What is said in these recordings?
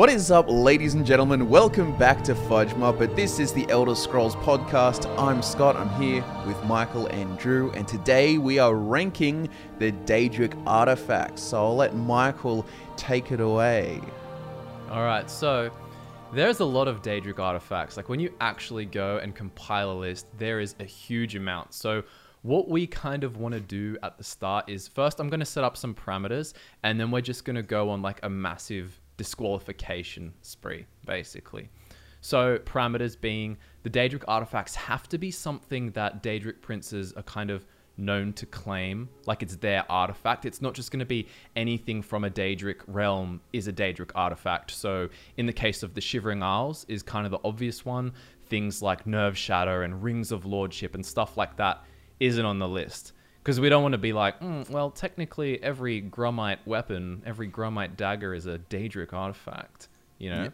What is up, ladies and gentlemen? Welcome back to Fudge Muppet. This is the Elder Scrolls podcast. I'm Scott. I'm here with Michael and Drew, and today we are ranking the Daedric artifacts. So I'll let Michael take it away. All right, so there's a lot of Daedric artifacts. Like when you actually go and compile a list, there is a huge amount. So what we kind of want to do at the start is first I'm going to set up some parameters and then we're just going to go on like a massive disqualification spree basically. So parameters being the Daedric artifacts have to be something that Daedric princes are kind of known to claim like it's their artifact. It's not just going to be anything from a Daedric realm is a Daedric artifact. So in the case of the Shivering Isles is kind of the obvious one. Things like Nerveshatter and Rings of Lordship and stuff like that isn't on the list because we don't want to be like, mm, well, technically every Grummite weapon, every Grummite dagger is a Daedric artifact. You know,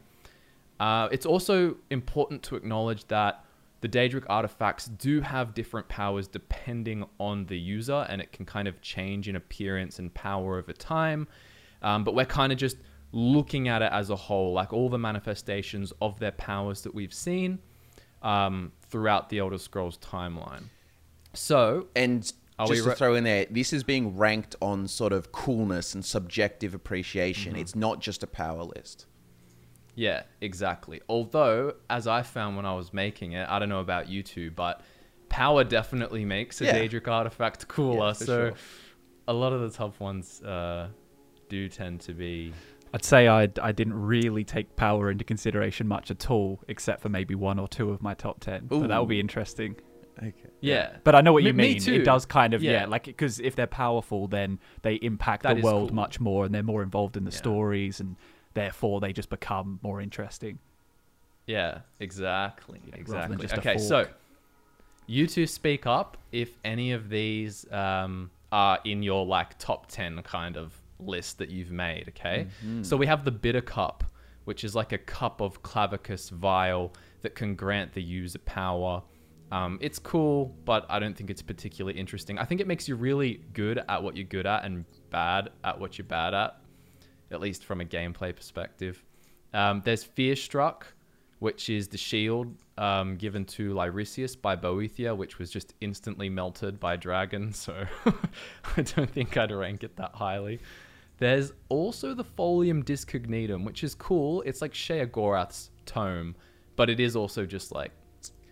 uh, it's also important to acknowledge that the Daedric artifacts do have different powers depending on the user, and it can kind of change in appearance and power over time. Um, but we're kind of just looking at it as a whole, like all the manifestations of their powers that we've seen um, throughout the Elder Scrolls timeline. So, And Are just we to ra- throw in there, this is being ranked on sort of coolness and subjective appreciation. Mm-hmm. It's not just a power list. Yeah, exactly. Although, as I found when I was making it, I don't know about you two, but power definitely makes a Yeah. Daedric artifact cooler. Yeah, so, sure. a lot of the top ones uh, do tend to be. I'd say I, I didn't really take power into consideration much at all, except for maybe one or two of my top ten. But that would be interesting. Okay. Yeah. But I know what you Me- me mean. too. It does kind of yeah, Yeah. like because if they're powerful, then they impact That the world cool. much more, and they're more involved in the Yeah. stories, and therefore they just become more interesting. Yeah, exactly. rather exactly. just Okay, so you two speak up if any of these um, are in your like top 10 kind of list that you've made, okay? So we have the bitter cup, which is like a cup of Clavicus Vile that can grant the user power. Um, it's cool, but I don't think it's particularly interesting. I think it makes you really good at what you're good at and bad at what you're bad at, at least from a gameplay perspective. Um, there's Fearstruck, which is the shield um, given to Lyrisius by Boethiah, which was just instantly melted by dragon. So I don't think I'd rank it that highly. There's also the Folium Discognitum, which is cool. It's like Sheogorath's tome, but it is also just like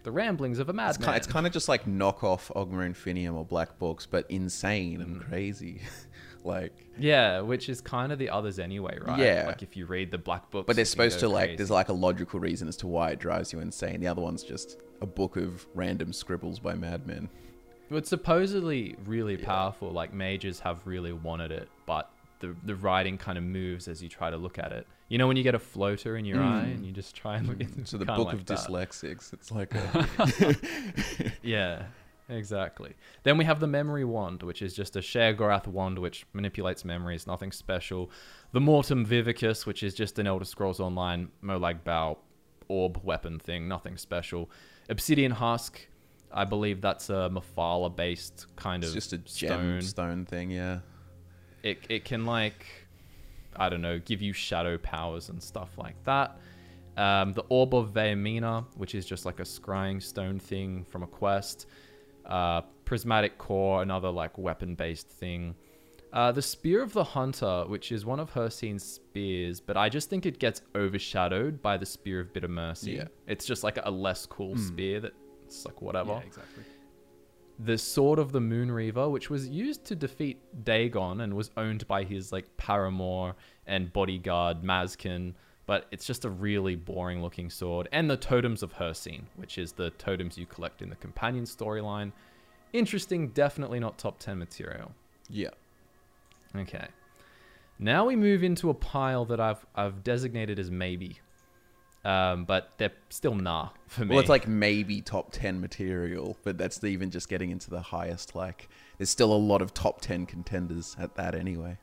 the ramblings of a It's madman. kind, it's kind of just like knockoff Ogma Infinium or Black Books, but insane and Mm. crazy. like, yeah, which is kind of the others anyway, right? Yeah. Like if you read the black books, but they're supposed to like, crazy. there's like a logical reason as to why it drives you insane. The other one's just a book of random scribbles by madmen. Well, It's supposedly really powerful. Like mages have really wanted it, but the the writing kind of moves as you try to look at it. You know when you get a floater in your mm. eye and you just try and look at it. So the kinda book like of that. dyslexics. It's like a, Yeah, exactly. Then we have the memory wand, which is just a Sheogorath wand which manipulates memories, nothing special. The Mortem Vivicus, which is just an Elder Scrolls Online Molag Bal orb weapon thing, nothing special. Obsidian Husk, I believe that's a Mephala based kind it's of just a stone. gemstone thing. Yeah. It, it can like I don't know, give you shadow powers and stuff like that. Um, the Orb of Vaermina, which is just like a scrying stone thing from a quest. Uh, Prismatic Core, another like weapon based thing. Uh, the Spear of the Hunter, which is one of her Hircine's spears, but I just think it gets overshadowed by the Spear of Bitter Mercy. Yeah. It's just like a less cool spear that it's like whatever Yeah, exactly. The Sword of the Moon Reaver, which was used to defeat Dagon and was owned by his like paramour and bodyguard Mazkin, but it's just a really boring looking sword. And the Totems of Hircine, which is the totems you collect in the companion storyline. Interesting, definitely not top 10 material. Yeah. Okay. Now we move into a pile that I've I've designated as maybe. Um, but they're still nah for me. Well, it's like maybe top 10 material, but that's even just getting into the highest. Like, there's still a lot of top 10 contenders at that anyway.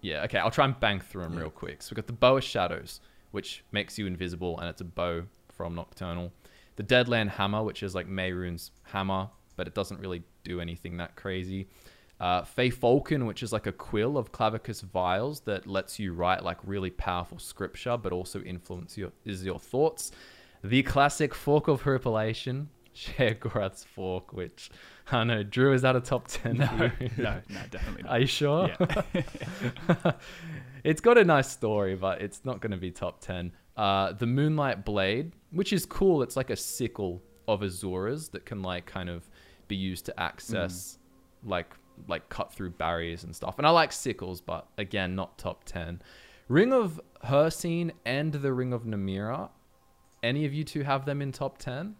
Yeah, okay, I'll try and bang through them real quick. So we've got the Bow of Shadows, which makes you invisible, and it's a bow from Nocturnal. The Deadland Hammer, which is like Mehrunes' hammer, but it doesn't really do anything that crazy. Uh, Fey Falcon, which is like a quill of Clavicus Vile's that lets you write like really powerful scripture, but also influence your is your thoughts. The classic Fork of Horripilation, Sheogorath's Fork, which I don't know, Drew is that a top ten? No, no, no, definitely not. Are you sure? Yeah. it's got a nice story, but it's not going to be top 10. Uh, the Moonlight Blade, which is cool. It's like a sickle of Azuras that can like kind of be used to access like like cut through barriers and stuff. And I like sickles, but again, not top 10. Ring of Hircine and the Ring of Namira. Any of you two have them in top 10?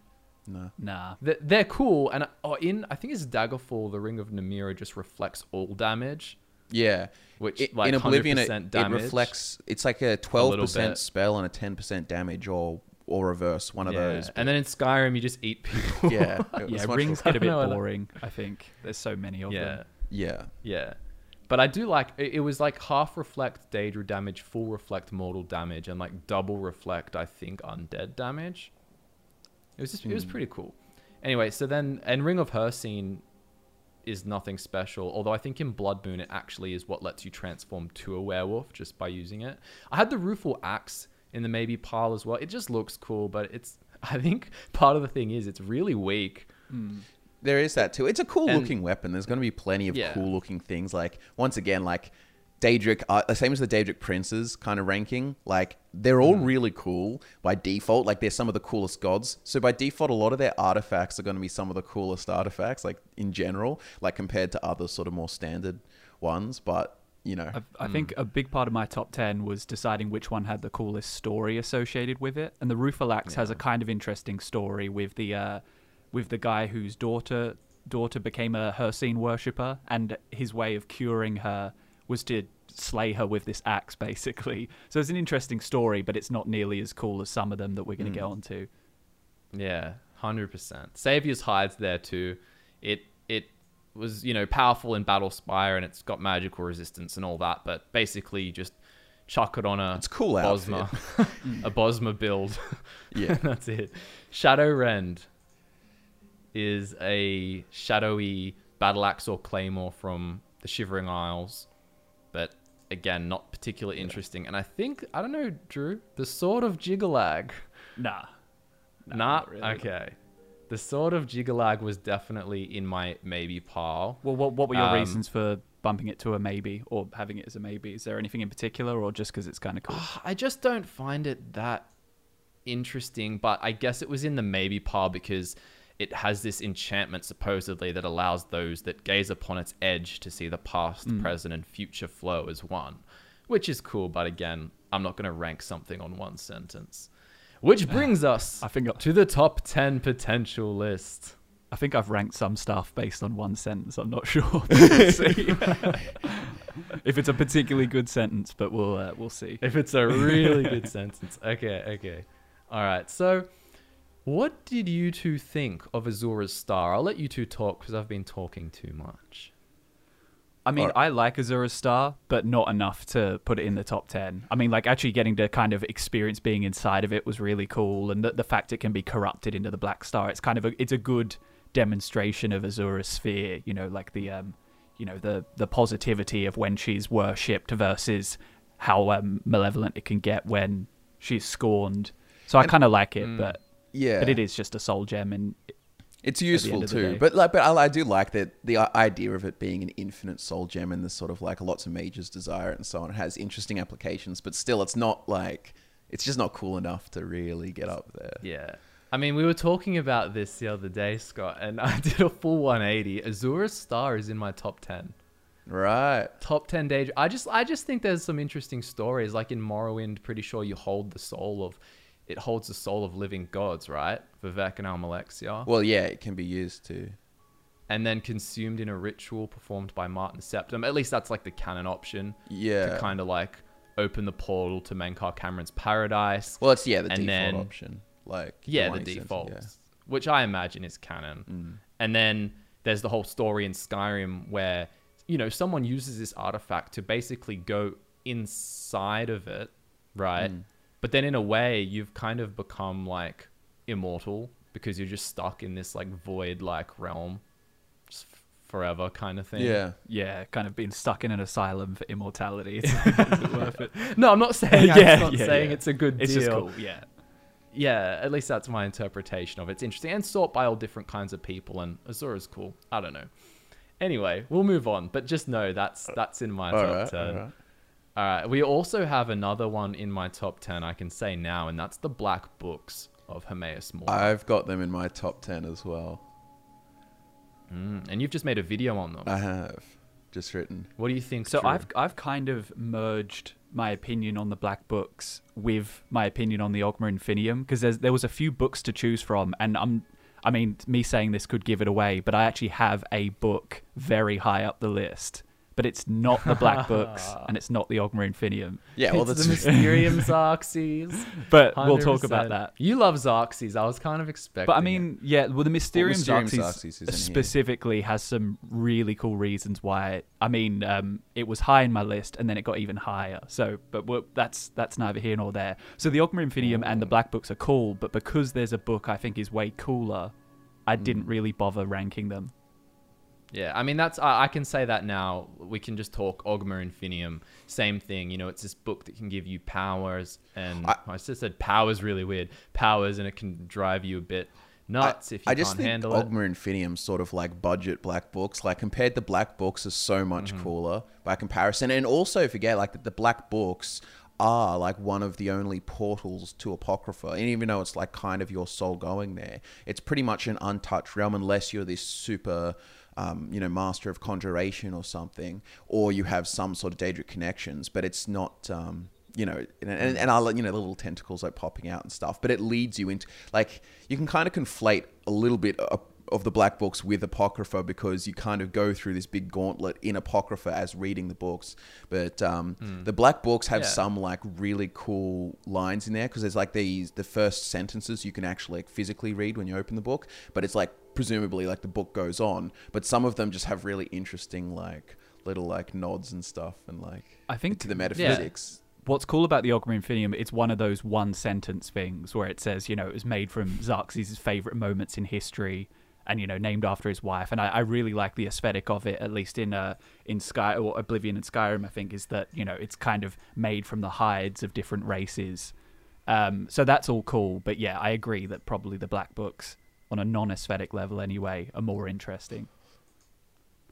No. Nah. They're, they're cool. And oh, in I think it's Daggerfall, the Ring of Namira just reflects all damage. Yeah. Which, I- like, in Oblivion, it, 100% it damage. reflects. It's like a twelve little percent bit. spell and a ten percent damage, or or reverse one of Yeah. those. And then in Skyrim, you just eat people. yeah, Yeah, much rings get a bit I know that- boring. I think there's so many of yeah, them. Yeah, yeah. But I do like it, it was like half reflect Daedra damage, full reflect mortal damage, and like double reflect, I think, undead damage. It was just it was Hmm. pretty cool. Anyway, so then and Ring of Hircine is nothing special, although I think in Bloodmoon it actually is what lets you transform to a werewolf just by using it. I had the Rueful Axe in the maybe pile as well. It just looks cool, but it's I think part of the thing is it's really weak. there is that too. It's a cool And- looking weapon. There's going to be plenty of Yeah. cool looking things. Like once again, like Daedric, uh, the same as the Daedric princes kind of ranking. Like they're all really cool by default. Like they're some of the coolest gods. So by default, a lot of their artifacts are going to be some of the coolest artifacts. Like in general, like compared to other sort of more standard ones. But you know, I, I think a big part of my top 10 was deciding which one had the coolest story associated with it. And the Rueful Axe has a kind of interesting story with the uh, with the guy whose daughter daughter became a Hircine worshipper and his way of curing her was to slay her with this axe basically. So it's an interesting story, but it's not nearly as cool as some of them that we're going to get onto. Yeah, hundred percent. Savior's hides there too. It it was you know powerful in Battlespire and it's got magical resistance and all that, but basically you just chuck it on a It's a cool Bosmer, a Bosmer build. Yeah. that's it. Shadowrend is a shadowy battle axe or claymore from the Shivering Isles, but again not particularly interesting. And I think I don't know, Drew, the Sword of Jyggalag. Nah. Nah, not really. okay. The Sword of Jyggalag was definitely in my maybe pile. Well, what, what were your Um, reasons for bumping it to a maybe or having it as a maybe? Is there anything in particular or just because it's kind of cool? I just don't find it that interesting, but I guess it was in the maybe pile because it has this enchantment supposedly that allows those that gaze upon its edge to see the past, present, and future flow as one, which is cool. But again, I'm not going to rank something on one sentence. Which brings us I think to the top 10 potential list. I think I've ranked some stuff based on one sentence. I'm not sure. We'll see. if it's a particularly good sentence, but we'll uh, we'll see. if it's a really good sentence. Okay, okay. All right. So, what did you two think of Azura's star? I'll let you two talk because I've been talking too much. I mean, Alright. I like Azura's Star, but not enough to put it in the top 10. I mean, like, actually getting to kind of experience being inside of it was really cool. And the, the fact it can be corrupted into the Black Star, it's kind of a, it's a good demonstration of Azura's sphere, you know, like the, um, you know, the, the positivity of when she's worshipped versus how um, malevolent it can get when she's scorned. So I kind of like it, but, yeah, but it is just a soul gem. And It's useful too, but like, but I, I do like that the uh, idea of it being an infinite soul gem and the sort of like lots of mages desire it and so on. It has interesting applications, but still, it's not like it's just not cool enough to really get up there. Yeah. I mean, we were talking about this the other day, Scott, and I did a full 180. Azura's star is in my top 10. Right? Top 10 Daedra. I just I just think there's some interesting stories. Like in Morrowind, pretty sure you hold the soul of it holds the soul of living gods, right? Vivec and Almalexia. Well, yeah, it can be used to. and then consumed in a ritual performed by Martin Septim. At least that's like the canon option. Yeah. To kind of like open the portal to Mankar Camoran's paradise. Well, it's yeah the default then- option. Like yeah, one the default, yeah. which I imagine is canon. Mm. And then there's the whole story in Skyrim where you know someone uses this artifact to basically go inside of it, right? Mm. But then in a way, you've kind of become like immortal because you're just stuck in this like void like realm, just f- forever kind of thing. Yeah. Yeah, kind of being stuck in an asylum for immortality. It's not worth it. No, I'm not saying. Yeah, I'm not yeah, saying yeah. it's a good It's deal. just cool. Yeah. Yeah, at least that's my interpretation of it. It's interesting and sought by all different kinds of people, and Azura's cool. I don't know. Anyway, we'll move on, but just know that's uh, that's in my All top right. ten. All right. All right. We also have another one in my top 10, I can say now, and that's the Black Books of Hermaeus Mora. I've got them in my top 10 as well. Mm, and you've just made a video on them. I have just written. what do you think? So Drew? I've I've kind of merged my opinion on the Black Books with my opinion on the Ogma Infinium because there was a few books to choose from, and I'm I mean me saying this could give it away, but I actually have a book very high up the list, but it's not the Black Books and it's not the Ogma Infinium. Yeah, well, it's that's the Mysterium Xarxes. But we'll talk about that. You love Xarxes. I was kind of expecting. But I it. mean, yeah, well, the Mysterium, Mysterium Xarxes, Xarxes isn't here. specifically has some really cool reasons why. I mean, um, it was high in my list, and then it got even higher. So, but that's that's neither here nor there. So the Ogma Infinium and the Black Books are cool, but because there's a book I think is way cooler, I didn't really bother ranking them. Yeah, I mean that's I, I can say that now. We can just talk Ogma Infinium. Same thing, you know. It's this book that can give you powers, and I- I, just said powers really weird powers, and it can drive you a bit nuts if you I just can't think handle it. Ogma Infinium sort of like budget black books. Like compared to black books, are so much Mm-hmm. cooler by comparison. And also forget like that the black books are like one of the only portals to Apocrypha. And even though it's like kind of your soul going there, it's pretty much an untouched realm unless you're this super. Um, you know, master of conjuration or something, or you have some sort of Daedric connections, but it's not, um, you know, and, and, and I'll, you know, the little tentacles like popping out and stuff, but it leads you into, like, you can kind of conflate a little bit of, of the black books with Apocrypha because you kind of go through this big gauntlet in Apocrypha as reading the books. But um, the black books have Yeah. some like really cool lines in there because there's like these, the first sentences you can actually like physically read when you open the book, but it's like presumably like the book goes on, but some of them just have really interesting like little like nods and stuff and like I think to the metaphysics. What's cool about the Ogma Infinium, it's one of those one sentence things where it says, you know, it was made from Xarxes' favorite moments in history and, you know, named after his wife. And I, I really like the aesthetic of it, at least in uh, in Sky or Oblivion and Skyrim, I think, is that, you know, it's kind of made from the hides of different races. Um, so that's all cool. But yeah, I agree that probably the Black Books, on a non aesthetic level anyway, are more interesting.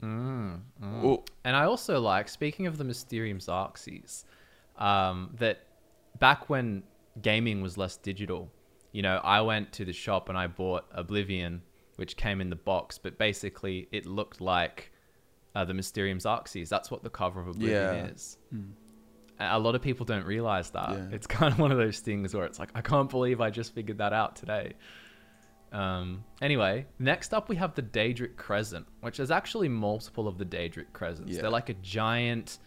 Oh, And I also like, speaking of the Mysterium Xarxes, um, that back when gaming was less digital, you know, I went to the shop and I bought Oblivion, which came in the box, but basically it looked like uh, the Mysterium's Xarxes. That's what the cover of Oblivion Yeah. is. A a lot of people don't realize that. Yeah. It's kind of one of those things where it's like, I can't believe I just figured that out today. Um, anyway, next up we have the Daedric Crescent, which is actually multiple of the Daedric Crescents. Yeah. They're like a giant,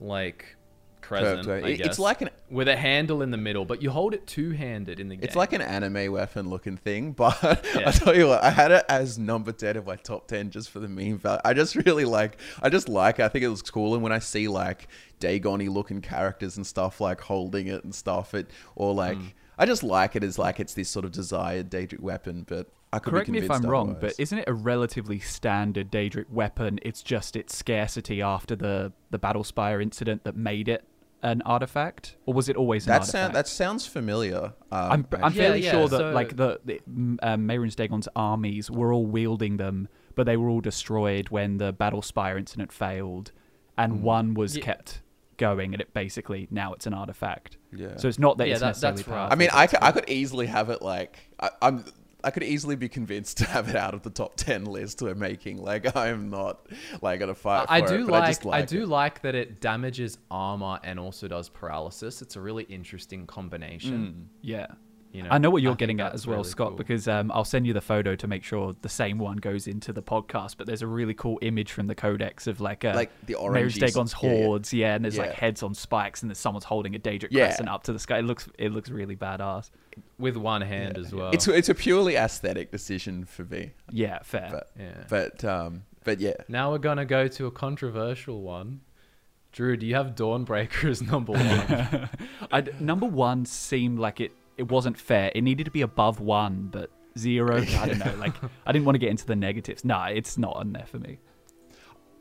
like crescent. Curved way. I It- it's like an- with a handle in the middle, but you hold it two-handed in the game. It's like an anime weapon looking thing, but Yeah. I tell you what, I had it as number ten of my top ten just for the meme value. I just really like, I just like, it. I think it looks cool, and when I see like Dagony looking characters and stuff like holding it and stuff, it or like, Hmm. I just like it as like it's this sort of desired Daedric weapon. But Correct me if I'm wrong, but isn't it a relatively standard Daedric weapon? It's just its scarcity after the the Battlespire incident that made it an artifact, or was it always an that artifact? sound that sounds familiar. Um, I'm, I'm. Yeah, fairly yeah, sure that so- like the, the um, Mehrunes Dagon's armies were all wielding them, but they were all destroyed when the Battlespire incident failed, and one was. Yeah. kept going, and it basically now it's an artifact. yeah. So it's not that Yeah, it's that- necessarily that's right. I mean, I could, I could easily have it like I, I'm. I could easily be convinced to have it out of the top ten list we're making. Like I am not like gonna fight. I for do it, but like, I, just like do it. like that it damages armor and also does paralysis. It's a really interesting combination. Mm. yeah. You know, I know what you're think getting at as well, really Scott, cool. because um, I'll send you the photo to make sure the same one goes into the podcast. But there's a really cool image from the codex of like, uh, Like the Mehrunes orangey- Dagon's yeah, yeah. hordes, yeah, and there's like heads on spikes, and there's someone's holding a Daedric Yeah. crescent up to the sky. It looks, it looks really badass. with one hand as well. It's it's a purely aesthetic decision for me, Yeah, fair. but yeah. but um but yeah. Now we're gonna go to a controversial one. Drew, do you have Dawnbreaker as number one? Number one seemed like it, it wasn't fair. It needed to be above one, but zero. I don't know. Like I didn't want to get into the negatives. Nah, it's not on there for me.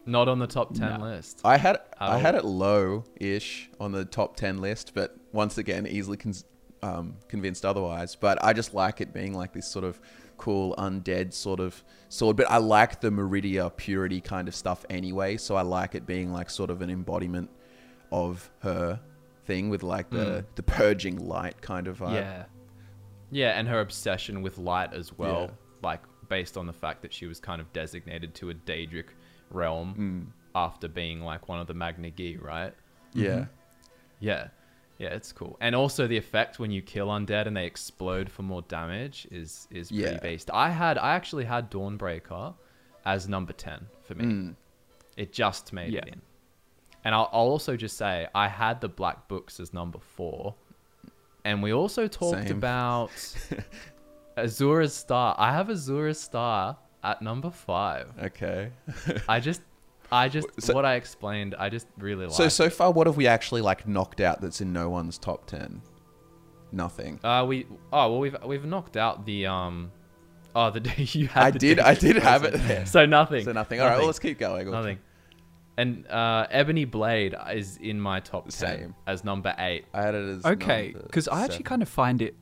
Not on the top ten No. list. I had At I had it low-ish on the top ten list, but once again, easily con- um, convinced otherwise. But I just like it being like this sort of cool undead sort of sword. But I like the Meridia purity kind of stuff anyway, so I like it being like sort of an embodiment of her thing with like the Mm. the purging light kind of vibe. Yeah. Yeah, and her obsession with light as well, Yeah. like based on the fact that she was kind of designated to a Daedric realm Mm. after being like one of the Magna Ge, right? Yeah. Yeah. Yeah, it's cool. And also the effect when you kill undead and they explode for more damage is is pretty Yeah. based. I had I actually had Dawnbreaker as number 10 for me. Mm. It just made Yeah. it in. And I'll, I'll also just say I had the Black Books as number 4. And we also talked Same. about Azura's Star. I have Azura's Star at number 5. Okay. I just I just So- what I explained, I just really like. so so far, what have we actually like knocked out that's in no one's top ten? Nothing. Uh, we oh well we've we've knocked out the um, oh the you had I the did. I did have it there. So nothing. So nothing. All right. Well, let's keep going. nothing. And uh, Ebony Blade is in my top ten as number eight. I had it as Okay, because I actually kind of find it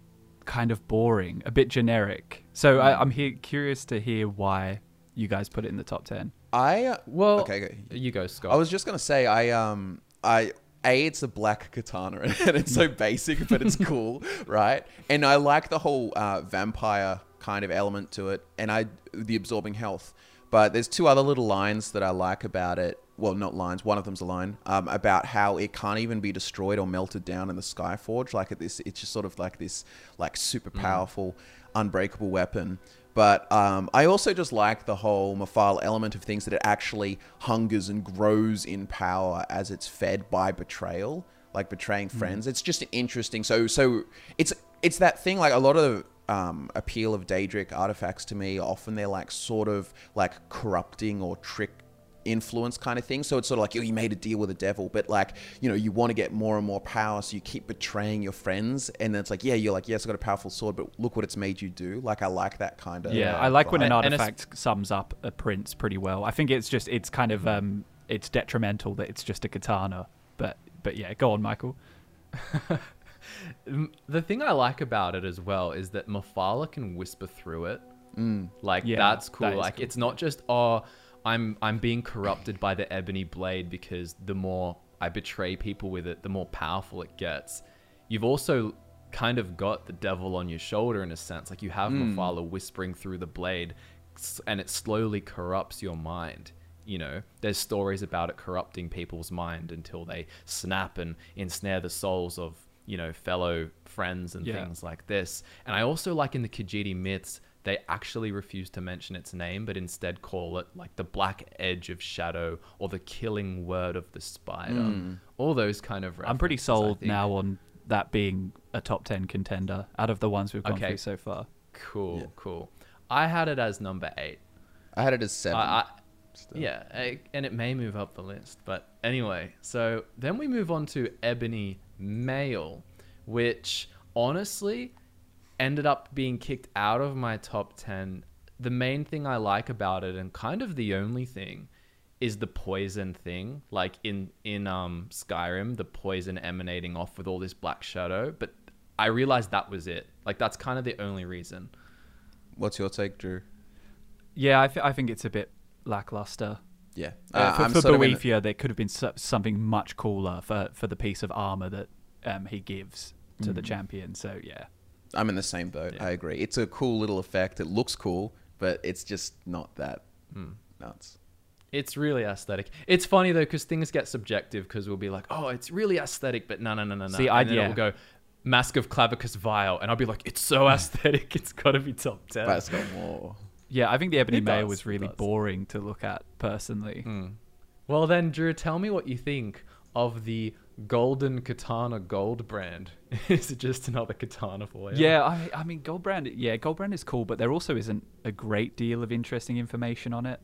kind of boring, a bit generic. So. I, I'm here curious to hear why you guys put it in the top ten. I uh, Well, okay. okay. you go, Scott. I was just gonna say I um I a it's a black katana and it's so basic but it's cool right and I like the whole uh, vampire kind of element to it and I the absorbing health but there's two other little lines that I like about it well not lines one of them's a line um, about how it can't even be destroyed or melted down in the Skyforge like this it's just sort of like this like super powerful unbreakable weapon but um, I also just like the whole Mephala element of things that it actually hungers and grows in power as it's fed by betrayal, like betraying friends. It's just interesting. So so it's it's that thing like a lot of um, appeal of Daedric artifacts to me. Often they're like sort of like corrupting or trick influence kind of thing. So it's sort of like, oh, you made a deal with the devil, but like, you know, you want to get more and more power, so you keep betraying your friends. And then it's like, yeah, you're like, yes, I got a powerful sword, but look what it's made you do. Like, I like that kind of. Yeah, I like when an And- and artifact sums up a prince pretty well. I think it's just it's kind of um it's detrimental that it's just a katana. But but yeah, go on, Michael. The thing I like about it as well is that Mephala can whisper through it. Mm. Like Yeah, that's cool. that is like cool. it's not just oh, I'm I'm being corrupted by the ebony blade because the more I betray people with it, the more powerful it gets. You've also kind of got the devil on your shoulder in a sense. Like you have hmm. Mephala whispering through the blade, and it slowly corrupts your mind. You know, there's stories about it corrupting people's mind until they snap and ensnare the souls of you know fellow friends and Yeah. things like this. And I also like in the Khajiit myths, they actually refuse to mention its name, but instead call it like the black edge of shadow or the killing word of the spider. Hmm. All those kind of. I'm pretty sold now on that being a top ten contender out of the ones we've gone Okay. through so far. Cool, Yeah. cool. I had it as number eight. I had it as seven. I, I, still. yeah, I, and it may move up the list, but anyway. So then we move on to Ebony Mail, which honestly ended up being kicked out of my top 10. The main thing I like about it, and kind of the only thing, is the poison thing. Like in in um Skyrim, the poison emanating off with all this black shadow. But I realized that was it. Like that's kind of the only reason. What's your take, Drew? Yeah, I, th- I think it's a bit lackluster. Yeah. Uh, Uh, for I'm for sort of in- Boethiah, there could have been so- something much cooler for, for the piece of armor that um, he gives to Mm. the champion. So yeah, I'm in the same boat. Yeah. I agree. It's a cool little effect. It looks cool, but it's just not that Hmm. nuts. It's really aesthetic. It's funny though because things get subjective because we'll be like, oh, it's really aesthetic, but no, no, no, no, no. See, I'd- then yeah. it will go Mask of Clavicus Vile, and I'll be like, it's so aesthetic, it's got to be top ten. But it's got more. yeah, I think the Ebony It Mail was really boring to look at personally. Hmm. Well then, Drew, tell me what you think of the Golden Katana Goldbrand. Is it just another katana for you? Yeah, I, I mean, Goldbrand. Yeah, Goldbrand is cool, but there also isn't a great deal of interesting information on it.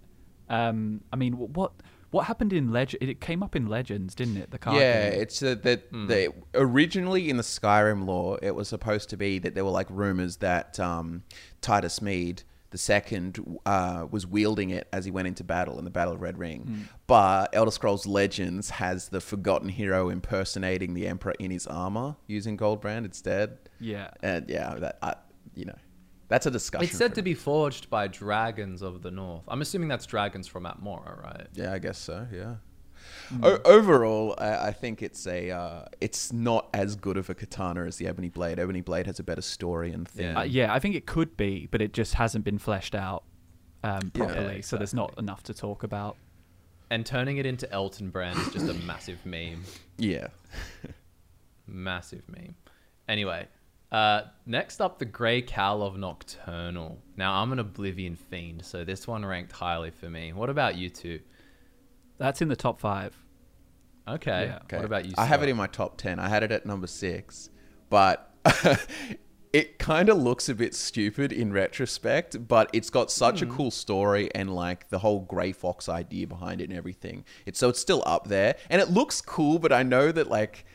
Um, I mean, what what happened in Legend? It came up in Legends, didn't it? The card. Yeah, game? it's uh, that Hmm. the originally in the Skyrim lore, it was supposed to be that there were like rumors that um, Titus Mede, the second uh, was wielding it as he went into battle in the Battle of Red Ring. Hmm. But Elder Scrolls Legends has the forgotten hero impersonating the Emperor in his armor using Goldbrand instead. Yeah. And yeah, that I, you know, that's a discussion. It's said to be forged by dragons of the north. I'm assuming that's dragons from Atmora, right? Yeah, I guess so. Yeah. Hmm. O- overall, I, I think it's a uh, it's not as good of a katana as the Ebony Blade. Ebony Blade has a better story and theme. Yeah. Uh, yeah, I think it could be, but it just hasn't been fleshed out um, Yeah, properly, so there's not enough to talk about. And turning it into Elton Brand is just a massive meme. Yeah. Massive meme. Anyway, uh, next up, the Grey Cowl of Nocturnal. Now, I'm an Oblivion fiend, so this one ranked highly for me. What about you two? That's in the top five. Okay. Yeah. Okay. What about you? I have it in my top 10. I had it at number six, but it kind of looks a bit stupid in retrospect, but it's got such Hmm. a cool story and like the whole Grey Fox idea behind it and everything. It's so it's still up there and it looks cool, but I know that like.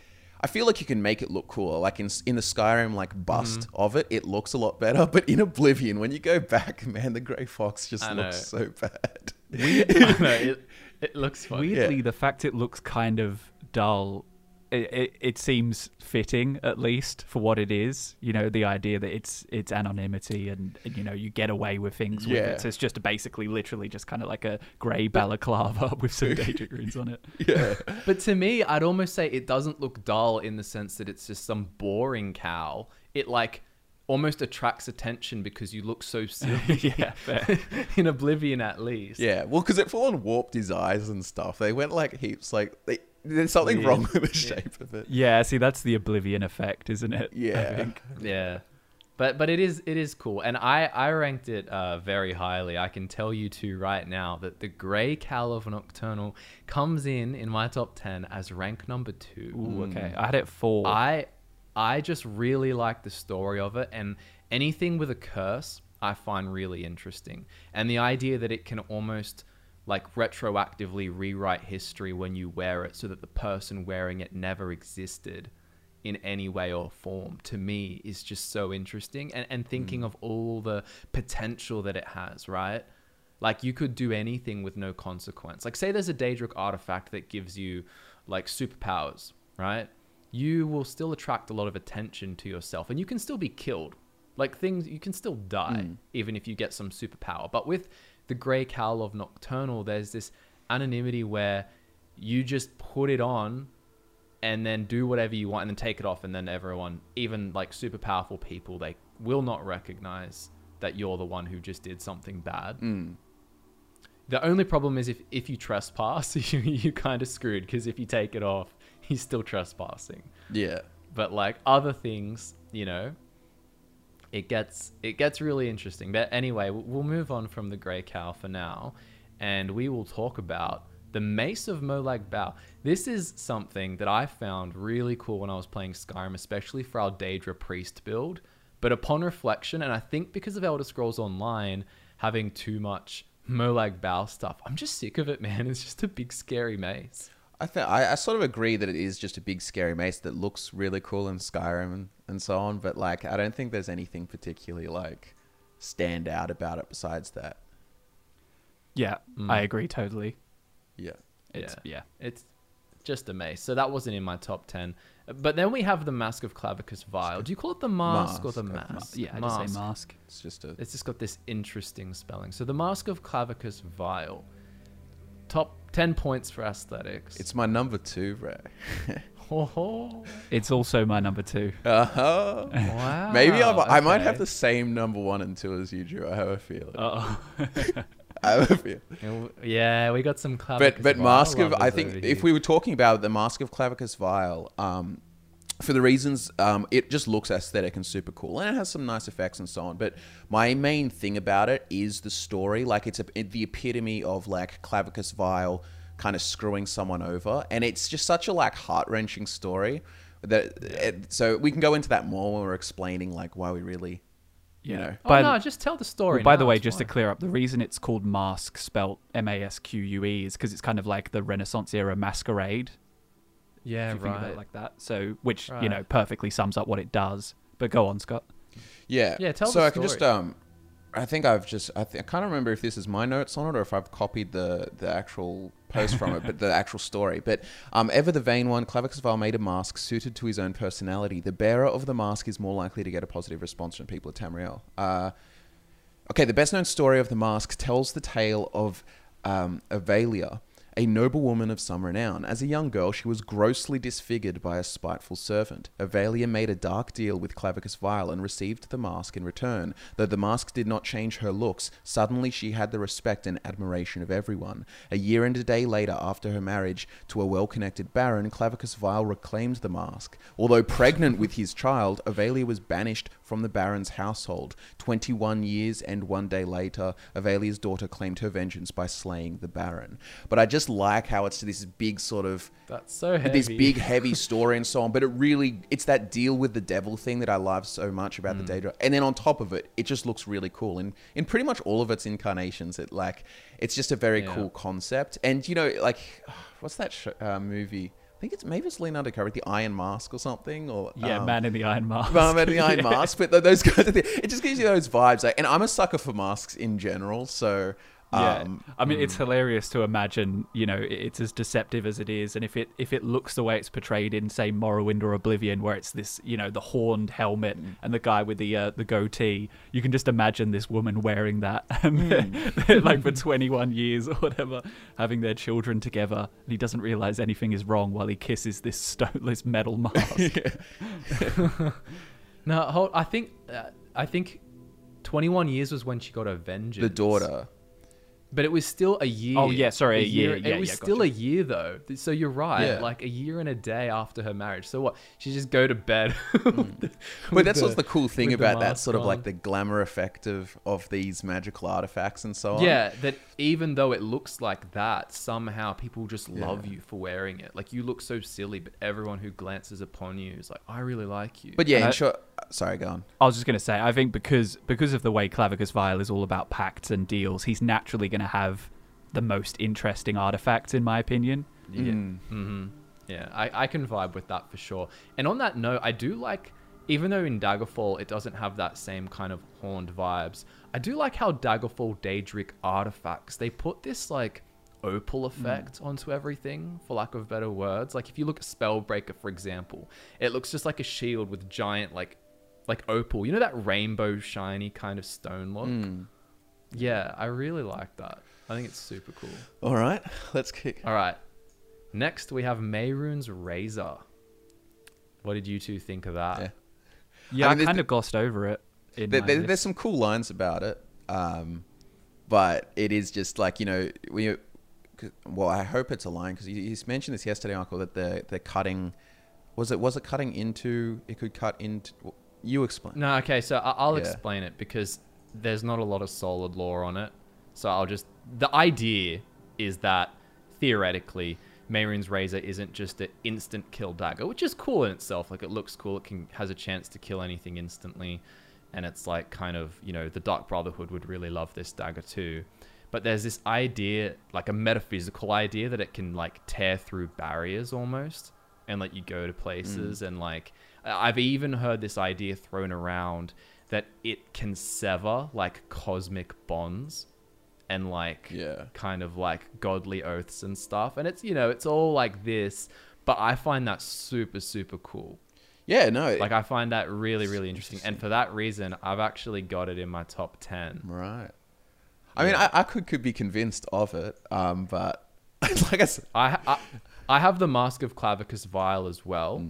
I feel like you can make it look cooler. Like in in the Skyrim like bust Mm-hmm. of it, it looks a lot better. But in Oblivion, when you go back, man, the Grey Fox just I looks know. so bad. I know, it, it looks fun. Weirdly, Yeah. the fact it looks kind of dull, it, it, it seems fitting at least for what it is. You know, the idea that it's it's anonymity and, and, you know you get away with things. With Yeah. it. So it's just basically, literally, just kind of like a grey balaclava with some danger runes on it. yeah. But to me, I'd almost say it doesn't look dull in the sense that it's just some boring cow. It like almost attracts attention because you look so silly. yeah, fair. in Oblivion, at least. Yeah, well, because it full on warped his eyes and stuff. They went like heaps. Like they, there's something Weird. wrong with the Yeah. shape of it. Yeah, see, that's the Oblivion effect, isn't it? I Yeah, think. Yeah. But but it is it is cool, and I I ranked it uh, very highly. I can tell you two right now that the Grey Cowl of Nocturnal comes in in my top ten as rank number two. Ooh, okay. I had it four. I I just really like the story of it and anything with a curse I find really interesting. And the idea that it can almost like retroactively rewrite history when you wear it so that the person wearing it never existed in any way or form to me is just so interesting and, and thinking mm. of all the potential that it has, right? Like you could do anything with no consequence. Like say there's a Daedric artifact that gives you like superpowers, right? You will still attract a lot of attention to yourself and you can still be killed. Like things you can still die even if you get some superpower. But with the Grey Cowl of Nocturnal, there's this anonymity where you just put it on and then do whatever you want and then take it off and then everyone even like super powerful people they will not recognize that you're the one who just did something bad Mm. the only problem is if, if you trespass you, you kind of screwed because if you take it off he's still trespassing. Yeah. but like other things you know it gets it gets really interesting. But anyway we'll move on from the gray cow for now and we will talk about the mace of Molag Bal this is something that i found really cool when i was playing skyrim especially for our daedra priest build. But upon reflection and i think because of elder scrolls online having too much Molag Bal stuff i'm just sick of it man. It's just a big scary mace I think I, I sort of agree that it is just a big scary mace that looks really cool in Skyrim and, and so on. But like, I don't think there's anything particularly like stand out about it besides that. yeah, Mm. I agree totally. Yeah. It's, yeah. It's just a mace. So that wasn't in my top 10. But then we have the Mask of Clavicus Vile. Do you call it the mask, or the Mask, I think. mask? Yeah, I just say mask. It's just a It's just got this interesting spelling. So the Mask of Clavicus Vile. Top 10 points for aesthetics. it's my number two, Ray. Ho ho. It's also my number two. uh-huh. Wow. Maybe I'm, I might have the same number one and two as you, Drew. I have a feeling. Oh, I have a feeling. Yeah, we got some Clavicus but but Mask of I think if we were talking about the Mask of Clavicus Vile, um, for the reasons um, it just looks aesthetic and super cool, and it has some nice effects and so on. But my main thing about it is the story. Like it's a, it- the epitome of like Clavicus Vile kind of screwing someone over, and it's just such a like heart wrenching story. That it, so we can go into that more when we're explaining like why we really, you know, Oh, By- no, just tell the story. Well, by now, the way, it's just to clear up, the reason it's called Mask, spelt M A S Q U E, is because it's kind of like the Renaissance era masquerade. Yeah, if you think about right. it like that. So, which you know perfectly sums up what it does. But go on, Scott. Yeah. Yeah, tell So the I can just um I think I've just I, th- I can't remember if this is my notes on it or if I've copied the the actual post from it, but the actual story. But um, ever the vain one, Clavicus Vile made a mask suited to his own personality. The bearer of the mask is more likely to get a positive response from people at Tamriel. Uh, okay, the best known story of the mask tells the tale of um, Avalia, a noble woman of some renown. As a young girl, she was grossly disfigured by a spiteful servant. Avalia made a dark deal with Clavicus Vile and received the mask in return. Though the mask did not change her looks, suddenly she had the respect and admiration of everyone. A year and a day later, after her marriage to a well connected baron, Clavicus Vile reclaimed the mask. Although pregnant with his child, Avalia was banished from the baron's household. 21 years and one day later, Avalia's daughter claimed her vengeance by slaying the baron. But I just like how it's this big sort of That's so heavy. this big heavy story and so on but it really it's that deal with the devil thing that i love so much about Mm. the daedra and then on top of it it just looks really cool and in pretty much all of its incarnations it like it's just a very Yeah. cool concept and you know like what's that sh- uh, movie i think it's maybe it's leonardo DiCaprio, the iron mask or something or Yeah, um, Man in the Iron Mask. Man in the Iron Yeah. Mask, but those things. It just gives you those vibes. Like, and I'm a sucker for masks in general, so Yeah, um, I mean, it's hilarious to imagine. You know, it's as deceptive as it is, and if it if it looks the way it's portrayed in, say, Morrowind or Oblivion, where it's this, you know, the horned helmet Mm. and the guy with the uh, the goatee, you can just imagine this woman wearing that, Mm. like for 21 years or whatever, having their children together, and he doesn't realize anything is wrong while he kisses this stone, this metal mask. No, hold. I think. Uh, I think. 21 years was when she got her vengeance. the daughter. But it was still a year. Oh, yeah, sorry, a year. Yeah, it was yeah, still gotcha. a year though. So you're right. Yeah. Like a year and a day after her marriage. So what? She just go to bed. But hmm. that's what's the cool thing about that sort of like the glamour effect of, of these magical artifacts and so on. Yeah, that even though it looks like that, somehow people just love Yeah. you for wearing it. Like you look so silly, but everyone who glances upon you is like, I really like you. But yeah, And in short, sorry, go on. I was just going to say, I think because because of the way Clavicus Vile is all about pacts and deals, he's naturally going to have the most interesting artifacts, in my opinion. Yeah. Mm. hmm Yeah, I, I can vibe with that for sure. And on that note, I do like, even though in Daggerfall it doesn't have that same kind of horned vibes, I do like how Daggerfall Daedric artifacts, they put this like opal effect onto everything, for lack of better words. Like if you look at Spellbreaker, for example, it looks just like a shield with giant like like opal. You know that rainbow shiny kind of stone look? Mm. Yeah, I really like that. I think it's super cool. All right, let's kick. All right. Next, we have Mehrunes' Razor. What did you two think of that? Yeah. Yeah, I I, mean, there's kind of glossed over it. In There, there- there's some cool lines about it, um, but it is just like you know we. Well, I hope it's a line because he's mentioned this yesterday, Uncle, that they're they're cutting. Was it was it cutting into? It could cut into. You explain. No, okay, so I- I'll Yeah. explain it because there's not a lot of solid lore on it. So I'll just. The idea is that theoretically, Mehrunes' Razor isn't just an instant kill dagger, which is cool in itself. Like, it looks cool. It can has a chance to kill anything instantly. And it's like kind of, you know, the Dark Brotherhood would really love this dagger too. But there's this idea, like a metaphysical idea, that it can like tear through barriers almost and let you go to places. Mm. And like, I've even heard this idea thrown around that it can sever like cosmic bonds and like Yeah. kind of like godly oaths and stuff. And it's, you know, it's all like this. But I find that super, super cool. Yeah, no. Like, I find that really, really interesting. And for that reason, I've actually got it in my top 10. right. I mean, I, I could could be convinced of it, um, but like I said, I, I I have the Mask of Clavicus Vile as well,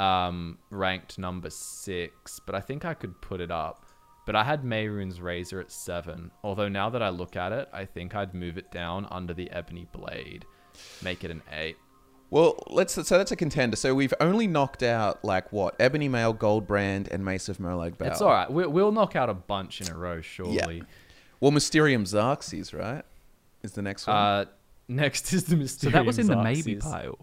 um, ranked number six, but I think I could put it up. But I had Mehrunes' Razor at seven. Although now that I look at it, I think I'd move it down under the Ebony Blade, make it an eight. Well, let's so that's a contender. So we've only knocked out like what Ebony Mail, Goldbrand, and Mace of Molag Bal. It's all right. We, we'll knock out a bunch in a row, surely. Well, Mysterium Xarxes, right? Is the next one. Uh, next is the Mysterium so that was in the maybe pile.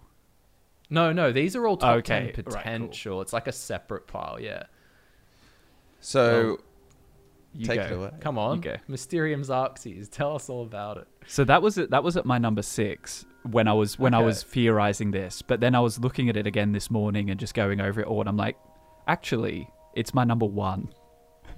No, no, these are all top Okay, 10 right, cool. potential. It's like a separate pile, yeah. so You Take go. it away. Come on. You go. Mysterium Xarxes. Tell us all about it. So that was it. That was at my number six when I was when I was theorizing this. But then I was looking at it again this morning and just going over it all, and I'm like, actually, it's my number one.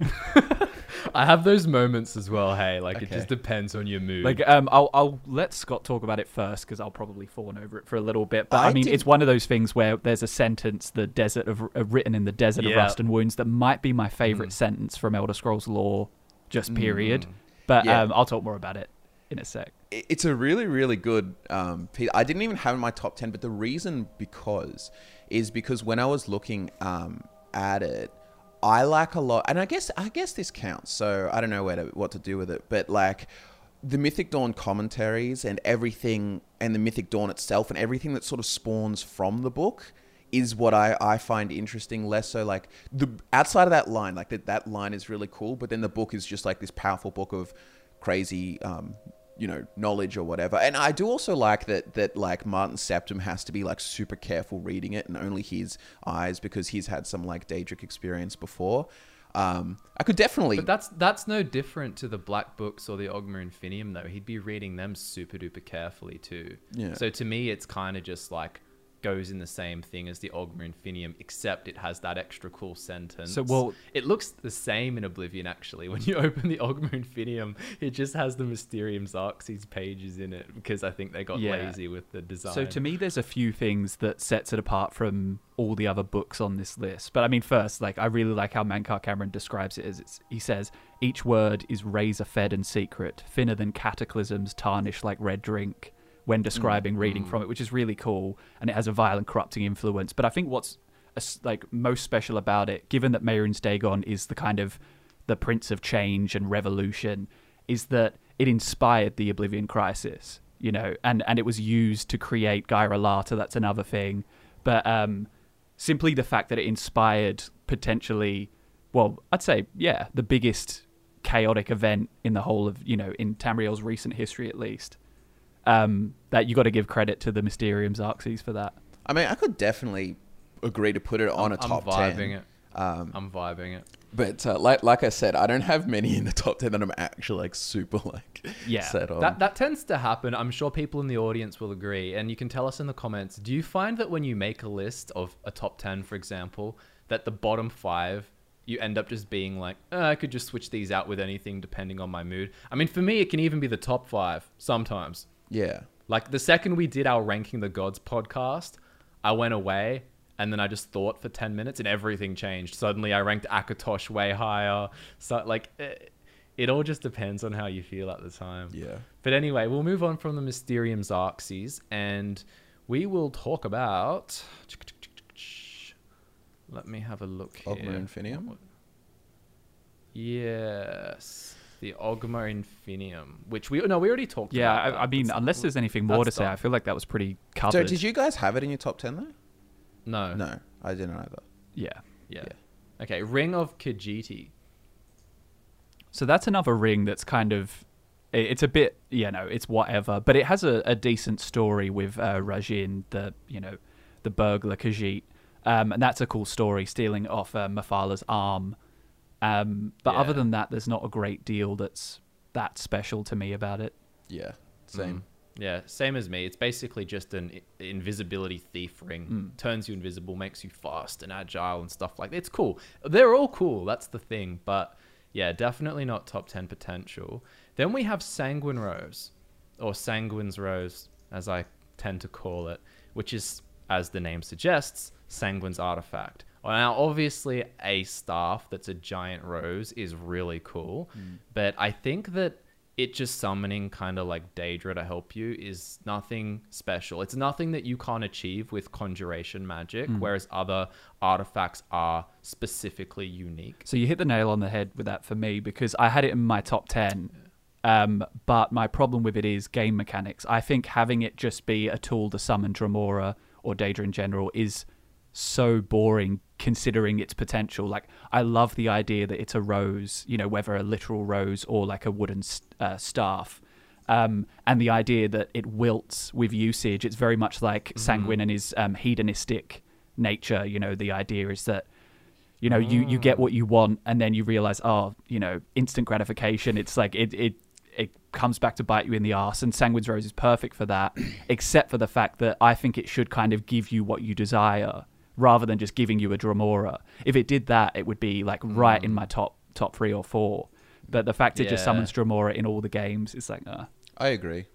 I have those moments as well. Hey, like it just depends on your mood. Like, um, I'll, I'll let Scott talk about it first because I'll probably fawn over it for a little bit. But I, I mean, did- it's one of those things where there's a sentence, the desert of uh, written in the desert of rust and wounds, that might be my favorite Mm. sentence from Elder Scrolls lore, just period. But Yeah. um, I'll talk more about it in a sec. it's a really really good um, piece. I didn't even have it in my top 10 but the reason because is because when I was looking um, at it I like a lot and I guess I guess this counts so I don't know where to, what to do with it but like the Mythic Dawn commentaries and everything and the Mythic Dawn itself and everything that sort of spawns from the book is what I, I find interesting less so like the outside of that line like that that line is really cool but then the book is just like this powerful book of crazy um you know knowledge or whatever and i do also like that that like Martin Septim has to be like super careful reading it and only his eyes because he's had some like daedric experience before um i could definitely But that's that's no different to the Black Books or the Ogma Infinium, though. He'd be reading them super duper carefully too. Yeah. So to me, it's kind of just like goes in the same thing as the Ogma Infinium, except it has that extra cool sentence. So, well- it looks the same in Oblivion actually. When you open the Ogma Infinium, it just has the Mysterium Xarxes pages in it because I think they got Yeah. lazy with the design. So to me, there's a few things that sets it apart from all the other books on this list. But I mean, first, like I really like how Mankar Camoran describes it as it's, he says each word is razor fed and secret, thinner than cataclysms, tarnished like red drink. When describing reading from it, which is really cool, and it has a violent, corrupting influence. But I think what's like most special about it, given that Mehrunes Dagon is the kind of the prince of change and revolution, is that it inspired the Oblivion Crisis, you know, and and it was used to create Gaiar Alata. That's another thing, but um, simply the fact that it inspired potentially, well, I'd say, yeah, the biggest chaotic event in the whole of you know in Tamriel's recent history at least. Um, that you got to give credit to the Mysterium Xarxes for that. i mean i could definitely agree to put it on a I'm top vibing 10 it. um I'm vibing it. but uh, like like i said i don't have many in the top 10 that i'm actually like super like Yeah, set on That that tends to happen. I'm sure people in the audience will agree, and you can tell us in the comments. Do you find that when you make a list of a top ten, for example, that the bottom five you end up just being like, "Uh, I could just switch these out with anything depending on my mood. I mean, for me, it can even be the top five sometimes. Yeah Like the second we did our ranking the gods podcast, I went away and then I just thought for 10 minutes and everything changed. Suddenly I ranked Akatosh way higher. So like it, it all just depends on how you feel at the time. yeah But anyway, we'll move on from the Mysterium Xarxes and we will talk about let me have a look here. Ogma Infinium? Yes. The Ogma Infinium, which we no, we already talked Yeah, about. I. I mean, That's- unless there's anything more to say, done. I feel like that was pretty covered. so did you guys have it in your top 10 though No. no i didn't either Yeah. Yeah. Yeah. Okay, Ring of Khajiit. So that's another ring that's kind of it's a bit you know it's whatever, but it has a, a decent story with uh, Rajhin, the you know the burglar Khajiit, um, and that's a cool story, stealing off uh, Mephala's arm. Um, but other than that, there's not a great deal that's that special to me about it. yeah same Mm. Yeah, same as me. It's basically just an i- invisibility thief ring. Mm. Turns you invisible, makes you fast and agile and stuff like that. It's cool. They're all cool. That's the thing. But yeah, definitely not top 10 potential. Then we have Sanguine Rose, or Sanguine's Rose, as I tend to call it, which is, as the name suggests, Sanguine's artifact. Now, obviously, a staff that's a giant rose is really cool, but I think that it just summoning kind of like Daedra to help you is nothing special. It's nothing that you can't achieve with conjuration magic, whereas other artifacts are specifically unique. So you hit the nail on the head with that for me because I had it in my top 10. Um, but my problem with it is game mechanics. I think having it just be a tool to summon Dremora or Daedra in general is so boring considering its potential. Like, I love the idea that it's a rose, you know, whether a literal rose or like a wooden uh, staff. Um, and the idea that it wilts with usage. It's very much like Sanguine and his um, hedonistic nature. You know, the idea is that you know you you get what you want and then you realize oh you know instant gratification it's like it it it comes back to bite you in the ass and sanguine's rose is perfect for that except for the fact that i think it should kind of give you what you desire rather than just giving you a dremora. If it did that it would be like right in my top top three or four. But the fact it just summons Dremora in all the games is like, uh, I agree.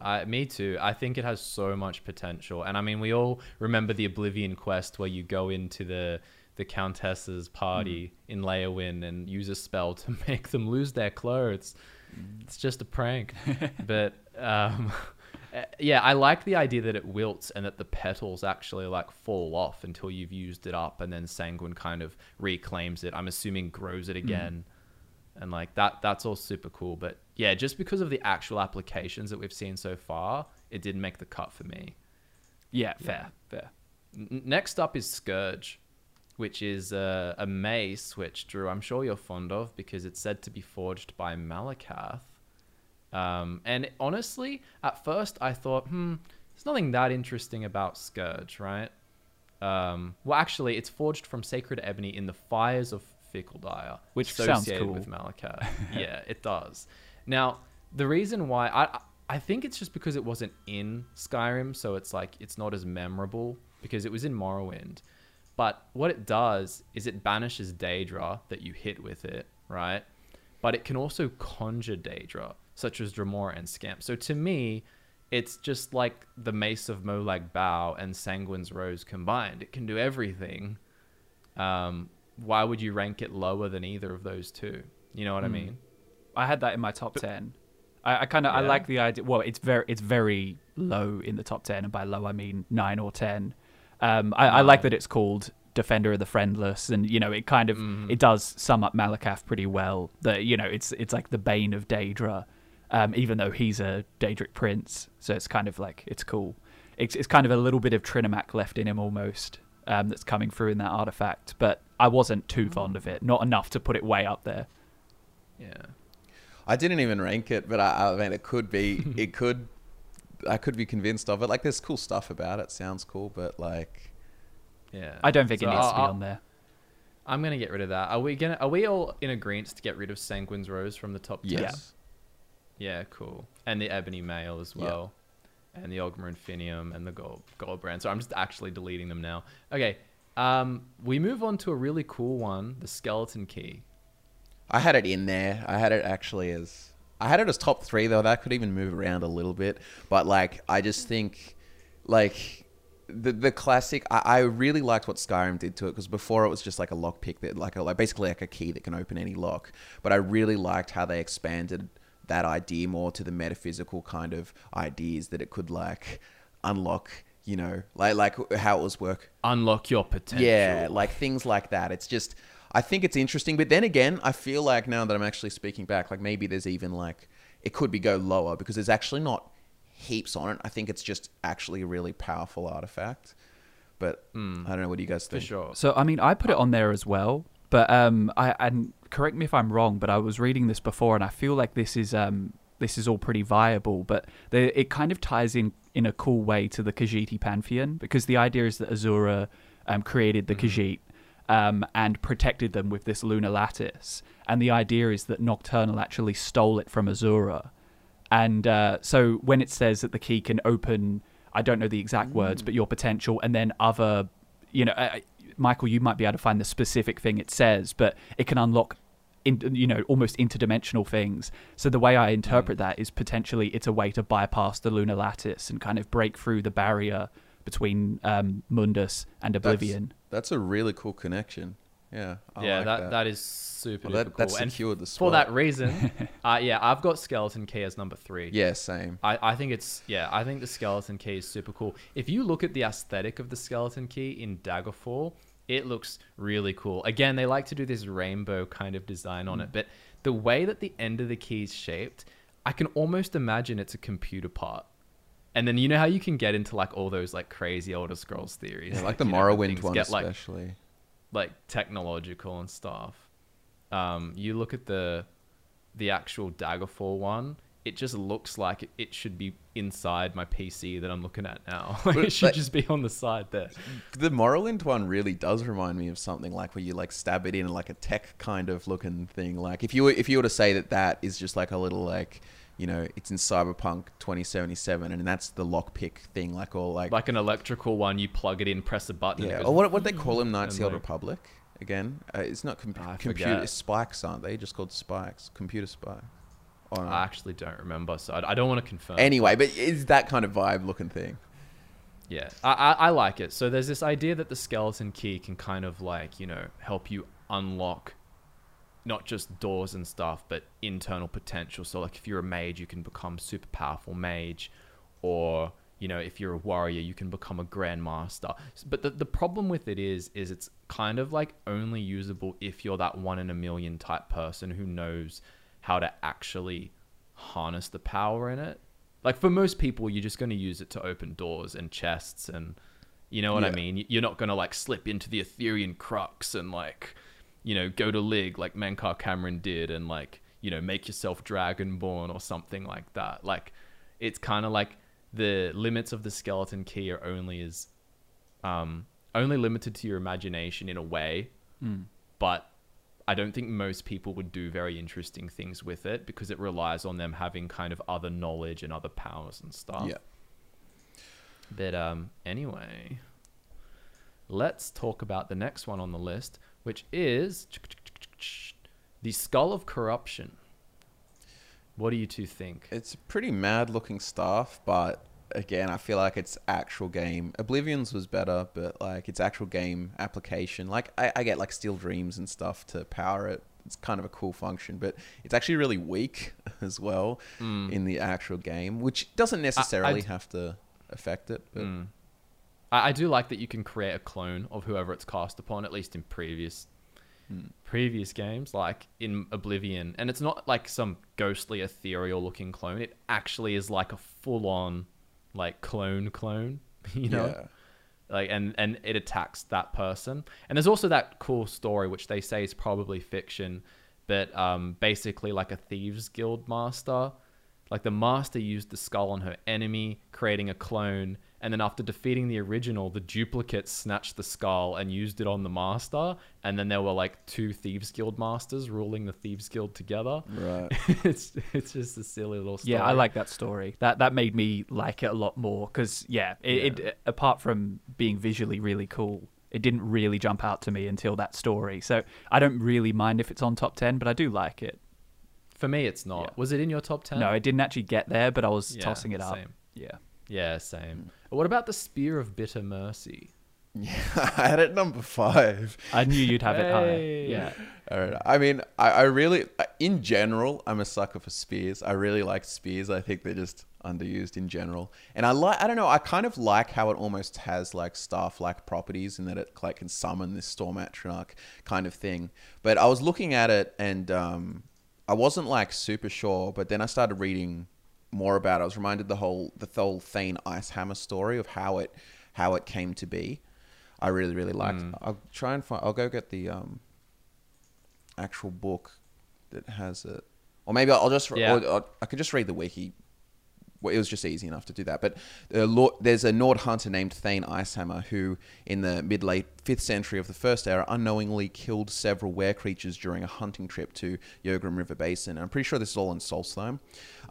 Uh, me too. I think it has so much potential, and I mean, we all remember the Oblivion quest where you go into the the Countess's party in Leyawiin and use a spell to make them lose their clothes. It's just a prank, but um, uh, yeah, I like the idea that it wilts and that the petals actually like fall off until you've used it up, and then Sanguine kind of reclaims it. I'm assuming grows it again. And like that that's all super cool. But yeah just because of the actual applications that we've seen so far it didn't make the cut for me. Yeah, fair, fair. N- next up is scourge which is uh, a mace which drew i'm sure you're fond of because it's said to be forged by Malacath um, and honestly at first i thought hmm there's nothing that interesting about scourge right um, well actually it's forged from sacred ebony in the fires of fickle dire Which sounds associated cool. with Malachi. yeah, it does. Now, the reason why I I think it's just because it wasn't in Skyrim, so it's like it's not as memorable because it was in Morrowind. But what it does is it banishes Daedra that you hit with it, right? But it can also conjure Daedra, such as Dremora and Scamp. So to me, it's just like the Mace of Molag Bal and Sanguine's Rose combined. It can do everything. Um, why would you rank it lower than either of those two? You know what I Hmm. mean? I had that in my top ten. I, I kind of I like the idea. Well, it's very it's very low in the top ten, and by low I mean nine or ten. Um, I, I like that it's called Defender of the Friendless, and you know it kind of Mhm. it does sum up Malacath pretty well. That you know it's it's like the bane of Daedra, um, even though he's a Daedric prince, so it's kind of like it's cool. It's it's kind of a little bit of Trinimac left in him almost. Um, that's coming through in that artifact, but I wasn't too fond of it. Not enough to put it way up there. Yeah. I didn't even rank it, but I, I mean, it could be. it could. I could be convinced of it. Like, there's cool stuff about it. Sounds cool, but like, Yeah. I don't think So it needs to be I'll- on there. I'm gonna get rid of that. Are we gonna? Are we all in agreement to get rid of Sanguine's Rose from the top ten? yes. Yeah, cool. And the Ebony Mail as Yeah. well. And the Ogma Infinium and the Gold Goldbrand. So I'm just actually deleting them now. Okay. Um, we move on to a really cool one, the Skeleton Key. I had it in there. I had it actually as I had it as top three though. That could even move around a little bit. But like, I just think, like, the the classic. I, I really liked what Skyrim did to it because before it was just like a lock pick that like a, like basically like a key that can open any lock. But I really liked how they expanded that idea more to the metaphysical kind of ideas that it could like unlock. You know, like like how it was work Unlock your potential. yeah, like things like that. It's just, I think it's interesting. But then again, I feel like now that I'm actually speaking back, like maybe there's even like, it could be go lower because there's actually not heaps on it. I think it's just actually a really powerful artifact. But I don't know. What do you guys Hmm. for think? sure. So I mean, I put it on there as well, but um, I and correct me if I'm wrong, but I was reading this before, and I feel like this is um, this is all pretty viable, but the, it kind of ties in in a cool way to the Khajiiti pantheon because the idea is that Azura um, created the Khajiit. Um, and protected them with this lunar lattice, and the idea is that Nocturnal actually stole it from Azura, and uh, so when it says that the key can open, I don't know the exact words, but your potential, and then other, you know, uh, Michael, you might be able to find the specific thing it says, but it can unlock, in, you know, almost interdimensional things. So the way I interpret that is potentially it's a way to bypass the lunar lattice and kind of break through the barrier between um, Mundus and Oblivion. That's a really cool connection. Yeah. I yeah, like that, that. that is super Well, duper that, that cool. And secured the for that reason, uh, yeah, I've got Skeleton Key as number three. Yeah, same. I, I think it's yeah, I think the skeleton key is super cool. If you look at the aesthetic of the skeleton key in Daggerfall, it looks really cool. Again, they like to do this rainbow kind of design on it, but the way that the end of the key is shaped, I can almost imagine it's a computer part. And then you know how you can get into like all those like crazy Elder Scrolls theories, Yeah, like the you know, Morrowind one, get like especially. like technological and stuff. Um, you look at the the actual Daggerfall one, it just looks like it, should be inside my PC that I'm looking at now. it should just be on the side there. The Morrowind one really does remind me of something like where you like stab it in like a tech kind of looking thing. Like if you were, if you were to say that that is just like a little like you know it's in Cyberpunk 2077 and that's the lockpick thing like all like, Like an electrical one, you plug it in, press a button. yeah goes or what what they call them Knights of the Old Republic again? Uh, it's not com- computer forget. spikes, aren't they? Just called spikes, computer spikes. I actually don't remember, so I, I don't want to confirm. anyway, but it's that kind of vibe looking thing. Yeah, I, I, I like it. So there's this idea that the skeleton key can kind of like, you know, help you unlock not just doors and stuff, but internal potential. So like if you're a mage, you can become super powerful mage, or you know, if you're a warrior, you can become a grandmaster. But the, the problem with it is, is it's kind of like only usable if you're that one in a million type person who knows how to actually harness the power in it. Like for most people, you're just going to use it to open doors and chests, and you know what I mean. You're not going to like slip into the Ethereum crux and like, you know, go to Lig like Mankar Camoran did, and like, you know, make yourself Dragonborn or something like that. Like, it's kind of like the limits of the skeleton key are only as, um, only limited to your imagination in a way, but I don't think most people would do very interesting things with it because it relies on them having kind of other knowledge and other powers and stuff. Yeah. But um, anyway, let's talk about the next one on the list, which is the Skull of Corruption. What do you two think? It's pretty mad looking stuff, but again, I feel like it's actual game. Oblivion's was better, but like it's actual game application. Like I, I get like Steel Dreams and stuff to power it. It's kind of a cool function, but it's actually really weak as well in the actual game, which doesn't necessarily have to affect it. But Mm. I, I do like that you can create a clone of whoever it's cast upon, at least in previous previous games, like in Oblivion. And it's not like some ghostly, ethereal looking clone. It actually is like a full on like clone clone. You know? yeah. like and and it attacks that person and there's also that cool story which they say is probably fiction but um basically like a thieves guild master like the master used the skull on her enemy creating a clone and then after defeating the original the duplicate snatched the skull and used it on the master and then there were like two thieves guild masters ruling the thieves guild together Right. it's it's just a silly little story Yeah, I like that story. That that made me like it a lot more because yeah, it, it apart from being visually really cool, it didn't really jump out to me until that story. So I don't really mind if it's on top ten, but I do like it. for me it's not Yeah. was it in your top 10 No, it didn't actually get there, but I was Yeah, tossing it up. same. Yeah. Yeah, same. What about the Spear of Bitter Mercy? Yeah, I had it number five. I knew you'd have it Hey. higher. Yeah. I. I mean, I, I really, in general, I'm a sucker for spears. I really like spears. I think they're just underused in general. And I like, I don't know, I kind of like how it almost has like staff-like properties in that it like can summon this storm atronach kind of thing. But I was looking at it and um, I wasn't like super sure. But then I started reading more about. I was reminded the whole the whole Thane Icehammer story of how it how it came to be. I really really liked. I'll try and find. I'll go get the um, actual book that has it, or maybe I'll just. Yeah. Or, or I could just read the wiki. Well, it was just easy enough to do that. But uh, Lord, there's a Nord hunter named Thane Icehammer who, in the mid late fifth century of the First Era, unknowingly killed several were creatures during a hunting trip to Yorgrim River Basin. I'm pretty sure this is all in Solstheim.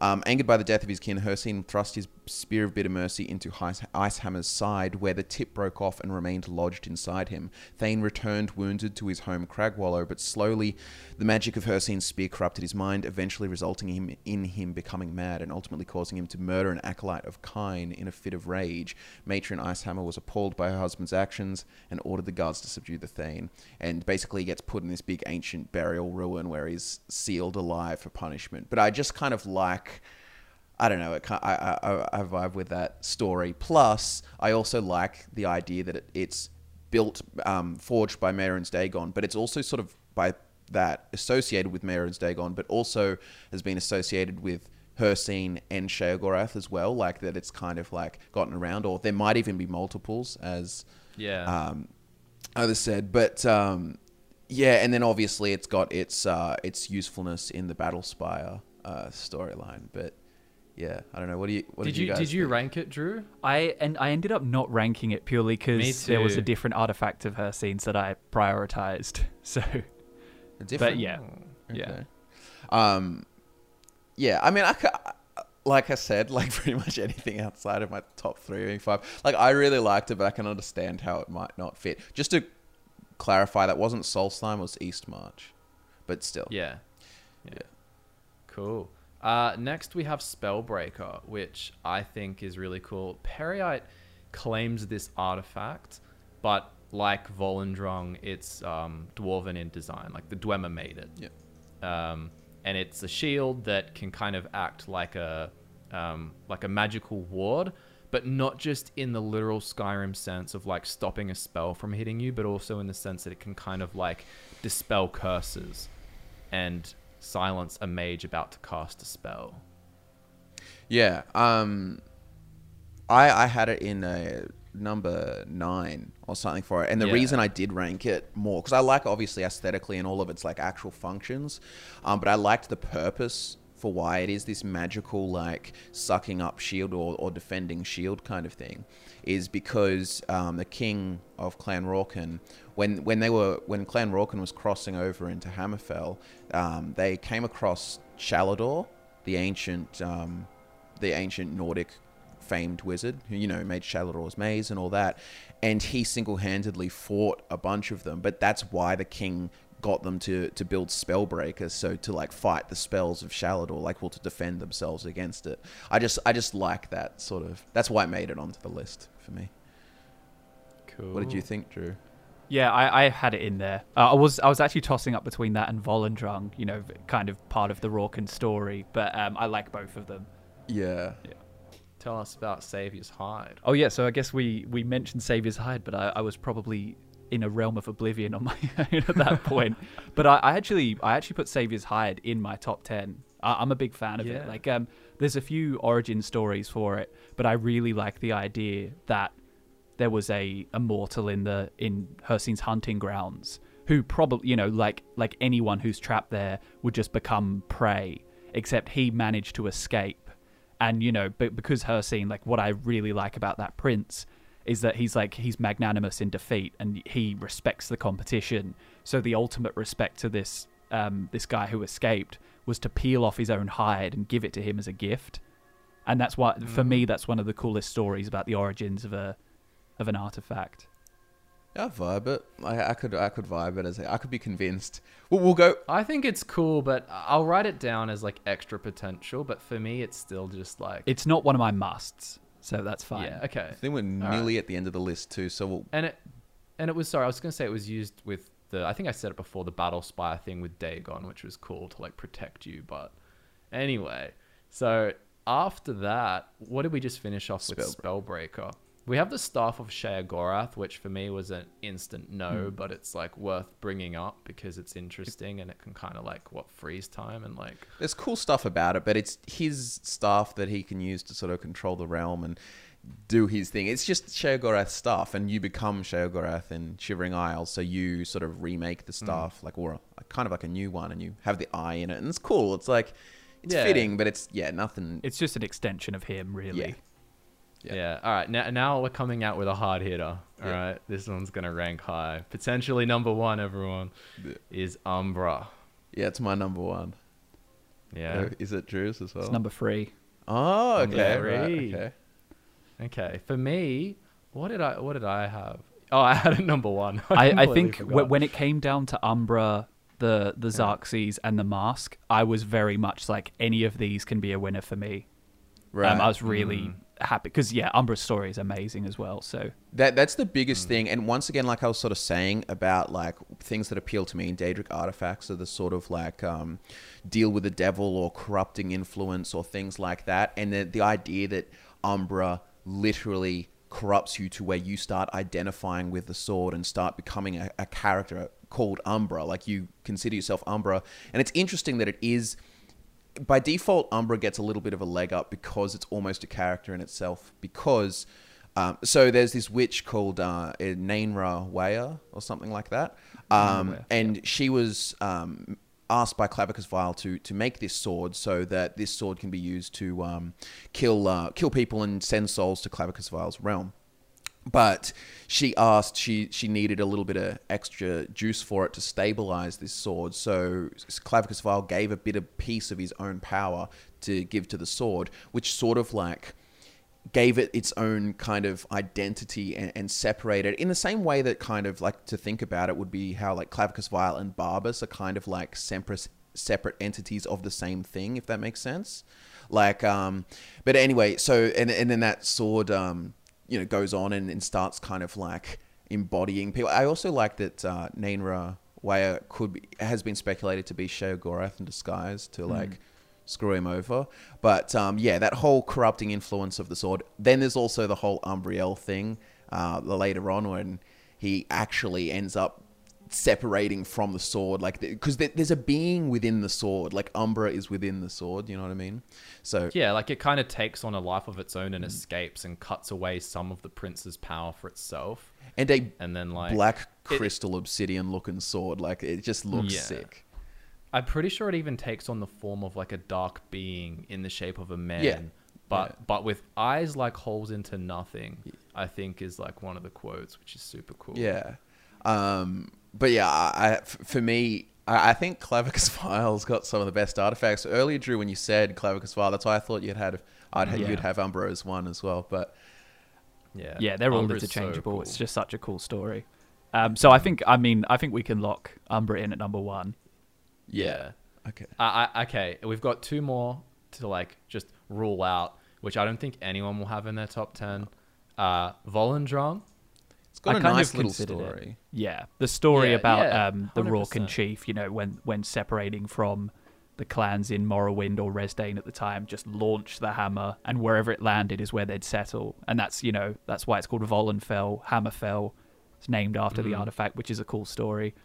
Um, angered by the death of his kin, Hircine thrust his spear of bitter mercy into Ice- Icehammer's side, where the tip broke off and remained lodged inside him. Thane returned wounded to his home Cragwallow, but slowly the magic of Hircine's spear corrupted his mind, eventually resulting him in him becoming mad and ultimately causing him to murder an acolyte of Kyne in a fit of rage. Matron Icehammer was appalled by her husband's actions and ordered the guards to subdue the Thane, and basically gets put in this big ancient burial ruin where he's sealed alive for punishment. But I just kind of like. I don't know. It I, I, I vibe with that story. Plus, I also like the idea that it, it's built, um, forged by Mehrunes Dagon, but it's also sort of by that associated with Mehrunes Dagon, but also has been associated with Hircine and Sheogorath as well. Like that, it's kind of like gotten around, or there might even be multiples, as Yeah. um, others said. But um, yeah, and then obviously it's got its uh, its usefulness in the Battlespire uh, storyline. But yeah, I don't know. What do you? What did did, you guys did you think? rank it, Drew? I and I ended up not ranking it purely because there was a different artifact of Hircine's that I prioritized. So, Different? but yeah, Oh, yeah. Um, yeah, I mean, I, ca- like I said, like pretty much anything outside of my top three or five. Like I really liked it, but I can understand how it might not fit. Just to clarify that wasn't Solstheim, it was East March, but still. Yeah. yeah. Yeah. Cool. Uh, next, we have Spellbreaker, which I think is really cool. Peryite claims this artifact, but like Volendrung, it's um, dwarven in design. Like the Dwemer made it. Yeah. Um, and it's a shield that can kind of act like a um, like a magical ward, but not just in the literal Skyrim sense of like stopping a spell from hitting you, but also in the sense that it can kind of like dispel curses and silence a mage about to cast a spell. Yeah. Um, I I had it in a number nine or something for it, and the Yeah. reason I did rank it more because I like obviously aesthetically and all of its like actual functions, um, but I liked the purpose for why it is this magical like sucking up shield or, or defending shield kind of thing is because um, the king of clan Rorken when when they were when clan Rorken was crossing over into Hammerfell um, they came across Shalidor the ancient um, the ancient Nordic famed wizard who you know made Shalidor's maze and all that and he single-handedly fought a bunch of them but that's why the king got them to to build spellbreakers so to like fight the spells of Shalidor like well to defend themselves against it I just I just like that sort of that's why it made it onto the list for me Cool. what did you think Drew Yeah, I, I had it in there. Uh, I was I was actually tossing up between that and Volendrung, you know, kind of part of the Rorken story, but um, I like both of them. yeah Tell us about Savior's Hide. Oh yeah, so I guess we we mentioned Savior's Hide, but I, I was probably in a realm of oblivion on my own at that point. But I, I actually I actually put Savior's Hide in my top ten. I, I'm a big fan of Yeah. it. Like um, there's a few origin stories for it, but I really like the idea that there was a, a mortal in the in Hircine's hunting grounds who probably you know like like anyone who's trapped there would just become prey. Except he managed to escape, and you know, but because Hircine, like what I really like about that prince is that he's like he's magnanimous in defeat and he respects the competition. So the ultimate respect to this um, this guy who escaped was to peel off his own hide and give it to him as a gift. And that's why, for me, that's one of the coolest stories about the origins of a of an artifact. I vibe it I, I could I could vibe it as a, I could be convinced we'll, we'll go I think it's cool, but I'll write it down as like extra potential. But for me, it's still just like It's not one of my musts, so that's fine. yeah, okay. I think we're nearly at the end of the list too so we'll And it and it was sorry, I was gonna say it was used with the I think I said it before the Battlespire thing with Dagon, which was cool to like protect you. But anyway, so after that, what did we just finish off with Spellbreaker? We have the staff of Sheogorath, which for me was an instant no, hmm. but it's like worth bringing up because it's interesting and it can kind of like what freeze time and like There's cool stuff about it, but it's his stuff that he can use to sort of control the realm and do his thing. It's just Sheogorath stuff, and you become Sheogorath in Shivering Isles, so you sort of remake the hmm. stuff, like or a, kind of like a new one, and you have the eye in it, and it's cool. It's like it's Yeah. fitting, but it's yeah, nothing. It's just an extension of him, really. Yeah. Yeah. Yeah. All right. Now, now we're coming out with a hard hitter. All right. Yeah. This one's gonna rank high. Potentially number one. Everyone Yeah. is Umbra. yeah, it's my number one. Yeah. Uh, Is it Drew's as well? It's number three. oh, Number okay, right, okay. Okay. For me, what did I what did I have? Oh, I had a number one. I, I completely think w- when it came down to Umbra, the the Xarxes, and the Mask, I was very much like any of these can be a winner for me. Right. Um, I was really Mm. Happy because yeah, Umbra's story is amazing as well. So That that's the biggest thing, and once again, like I was sort of saying about like things that appeal to me in Daedric artifacts are the sort of like um, deal with the devil or corrupting influence or things like that, and the the idea that Umbra literally corrupts you to where you start identifying with the sword and start becoming a, a character called Umbra, like you consider yourself Umbra, and it's interesting that it is by default, Umbra gets a little bit of a leg up because it's almost a character in itself. Because um, so there's this witch called uh, Nainra Waya or something like that, um, Waya, and she was um, asked by Clavicus Vile to to make this sword so that this sword can be used to um, kill uh, kill people and send souls to Clavicus Vile's realm but she asked she she needed a little bit of extra juice for it to stabilize this sword so clavicus vile gave a bit of piece of his own power to give to the sword which sort of like gave it its own kind of identity and, and separated in the same way that kind of like to think about it would be how like Clavicus Vile and Barbas are kind of like separate separate entities of the same thing, if that makes sense. Like, um, but anyway, so and and then that sword, um, you know, goes on and, and starts kind of like embodying people. I also like that uh, Nainra Waya could be, has been speculated to be Sheogorath in disguise to like screw him over. But um, yeah, that whole corrupting influence of the sword. Then there's also the whole Umbriel thing uh, later on when he actually ends up separating from the sword like because there's a being within the sword like umbra is within the sword you know what i mean so Yeah, like it kind of takes on a life of its own and escapes and cuts away some of the prince's power for itself. and a And then like black it- crystal obsidian looking sword like it just looks Yeah. sick I'm pretty sure it even takes on the form of like a dark being in the shape of a man. Yeah. But Yeah. but with eyes like holes into nothing, I think is like one of the quotes, which is super cool. Yeah. Um, but yeah, I, I- f- for me, I, I think Clavicus Vile's got some of the best artifacts. Earlier, Drew, when you said Clavicus Vile, that's why I thought you'd had, I'd had, Yeah. you'd have Umbro's one as well. But Yeah. Yeah, they're all Umbra's so interchangeable. It's just such a cool story. Um, so I think, I mean, I think we can lock Umbra in at number one. Yeah. okay. I, I, okay, we've got two more to like just rule out, which I don't think anyone will have in their top ten. Uh, Volendrung. It's got I a kind nice of little considered it. Yeah, the story Yeah, about yeah, um, the Rorken 100%. chief, you know, when when separating from the clans in Morrowind or Resdayn at the time, just launched the hammer, and wherever it landed is where they'd settle, and that's you know that's why it's called Volenfell, Hammerfell. It's named after the Mm. artifact, which is a cool story.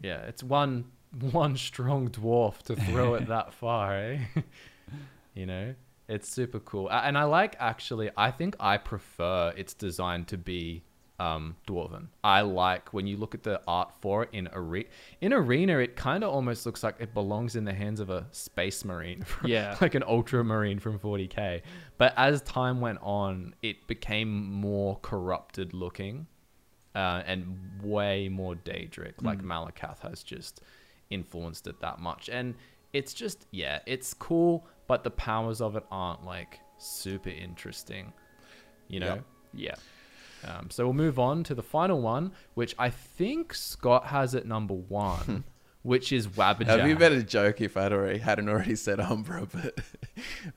Yeah, it's one one strong dwarf to throw it that far, eh? you know, it's super cool, and I like actually. I think I prefer its design to be um, dwarven. I like when you look at the art for it in arena. In arena, it kind of almost looks like it belongs in the hands of a space marine, from- Yeah. like an ultramarine from 40k. But as time went on, it became more corrupted looking uh, and way more Daedric. Like Malacath has just influenced it that much, and it's just yeah, it's cool, but the powers of it aren't like super interesting. You know. Yep. Yeah. Um, so we'll move on to the final one, which I think Scott has at number one, which is Wabbajack. It'd be a better joke if I'd already hadn't already said Umbra, but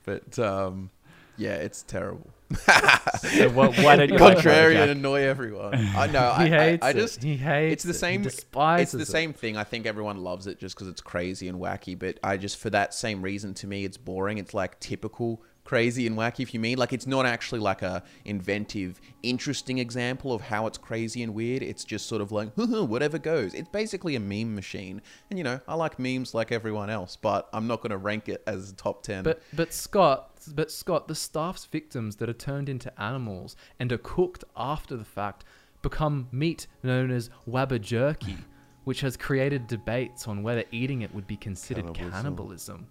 but um, yeah, it's terrible. So wh- why don't you like Contrarian, annoy everyone. I know. He I, I, hates I it. just He hates it's the same. despises it's the it. same thing. I think everyone loves it just because it's crazy and wacky. But I just for that same reason, to me, it's boring. It's like typical crazy and wacky. If you mean like it's not actually like a inventive, interesting example of how it's crazy and weird. It's just sort of like whatever goes. It's basically a meme machine. And you know, I like memes like everyone else, but I'm not going to rank it as top ten. But but Scott, but Scott, the staff's victims that are turned into animals and are cooked after the fact become meat known as wabba jerky, which has created debates on whether eating it would be considered Cannibalism. cannibalism.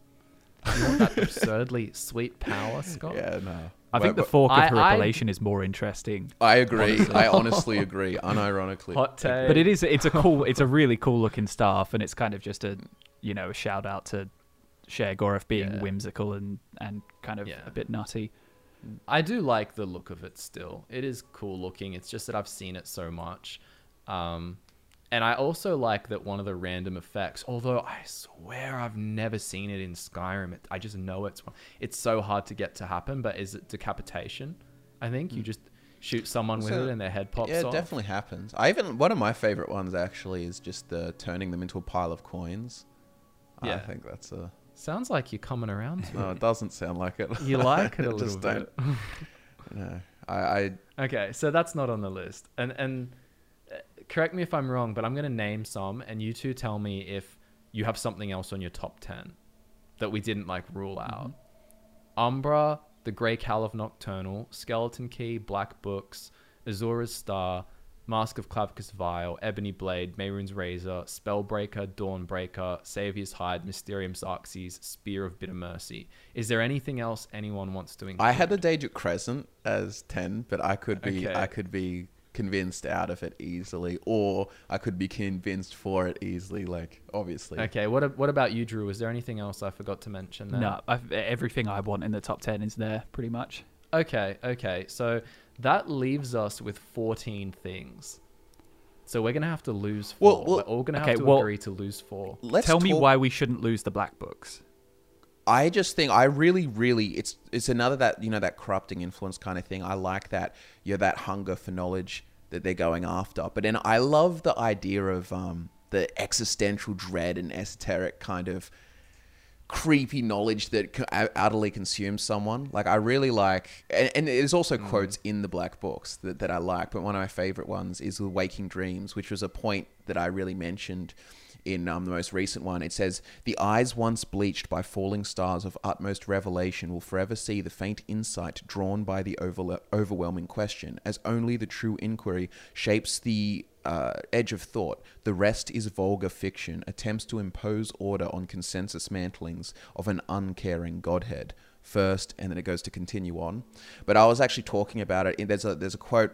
You want that absurdly sweet power, Scott? yeah, no. I think the But- fork of I- I- is more interesting. I agree. I honestly agree. Unironically. Hot take. But it is it's a cool it's a really cool looking staff and it's kind of just a you know a shout out to Sheogorath being Yeah. whimsical and and kind of Yeah. a bit nutty. I do like the look of it still. It is cool looking. It's just that I've seen it so much. Um, and I also like that one of the random effects, although I swear I've never seen it in Skyrim. It, I just know it's one. it's so hard to get to happen, but is it decapitation? I think you just shoot someone with Hmm. It and their head pops off. yeah, it definitely happens. I even one of my favorite ones actually is just the turning them into a pile of coins. Yeah. I think that's a. Sounds like you're coming around to No, it. it doesn't sound like it. You like it a little just bit. don't. No, I, I Okay, so that's not on the list. And and correct me if I'm wrong, but I'm going to name some and you two tell me if you have something else on your top 10 that we didn't like rule mm-hmm. out. Umbra, The Grey Cowl of Nocturnal, Skeleton Key, Black Books, Azura's Star, Mask of Clavicus Vile, Ebony Blade, Mehrunes Razor, Spellbreaker, Dawnbreaker, Savior's Hide, Mysterium Xarxes, Spear of Bitter Mercy. Is there anything else anyone wants to include? I had the Daedric Crescent as ten, but I could be Okay. I could be convinced out of it easily, or I could be convinced for it easily. Like obviously, Okay, what a- what about you, Drew? Was there anything else I forgot to mention there? No, I've, everything I want in the top ten is there pretty much. Okay, okay. So that leaves us with 14 things. So we're gonna have to lose four. well, we're all gonna okay, have to well- agree to lose four. Let's Tell me why we shouldn't lose the black books. I just think I really, really it's it's another that you know that corrupting influence kind of thing. I like that you know that hunger for knowledge that they're going after. But then I love the idea of um, the existential dread and esoteric kind of creepy knowledge that utterly consumes someone. Like I really like, and, and there's also quotes in the black books that, that I like. But one of my favorite ones is the Waking Dreams, which was a point that I really mentioned in um, the most recent one. It says, The eyes once bleached by falling stars of utmost revelation will forever see the faint insight drawn by the overwhelming question, as only the true inquiry shapes the uh, edge of thought. The rest is vulgar fiction, attempts to impose order on consensus mantlings of an uncaring Godhead. First, and then it goes to continue on. But I was actually talking about it. There's a there's a quote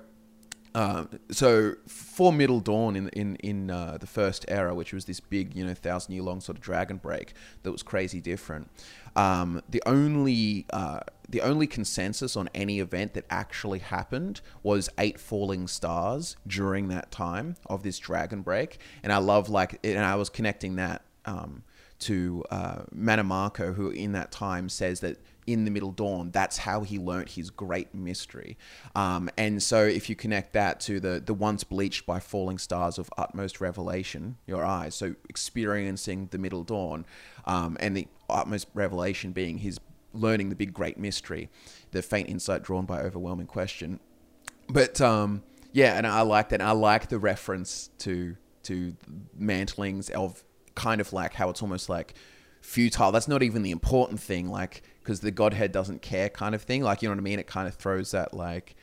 um, so for Middle Dawn in in in uh, the first era, which was this big, you know, thousand year long sort of dragon break that was crazy different. Um, the only uh, the only consensus on any event that actually happened was eight falling stars during that time of this dragon break, and I love like, and I was connecting that. Um, to uh, Mannimarco, who in that time says that in the Middle Dawn, that's how he learnt his great mystery. Um, and so, if you connect that to the the once bleached by falling stars of utmost revelation, your eyes, so experiencing the Middle Dawn, um, and the utmost revelation being his learning the big great mystery, the faint insight drawn by overwhelming question. But um, yeah, and I like that. I like the reference to to mantlings of kind of like how it's almost like futile. That's not even the important thing, like because the Godhead doesn't care, kind of thing. Like you know what I mean? It kind of throws that like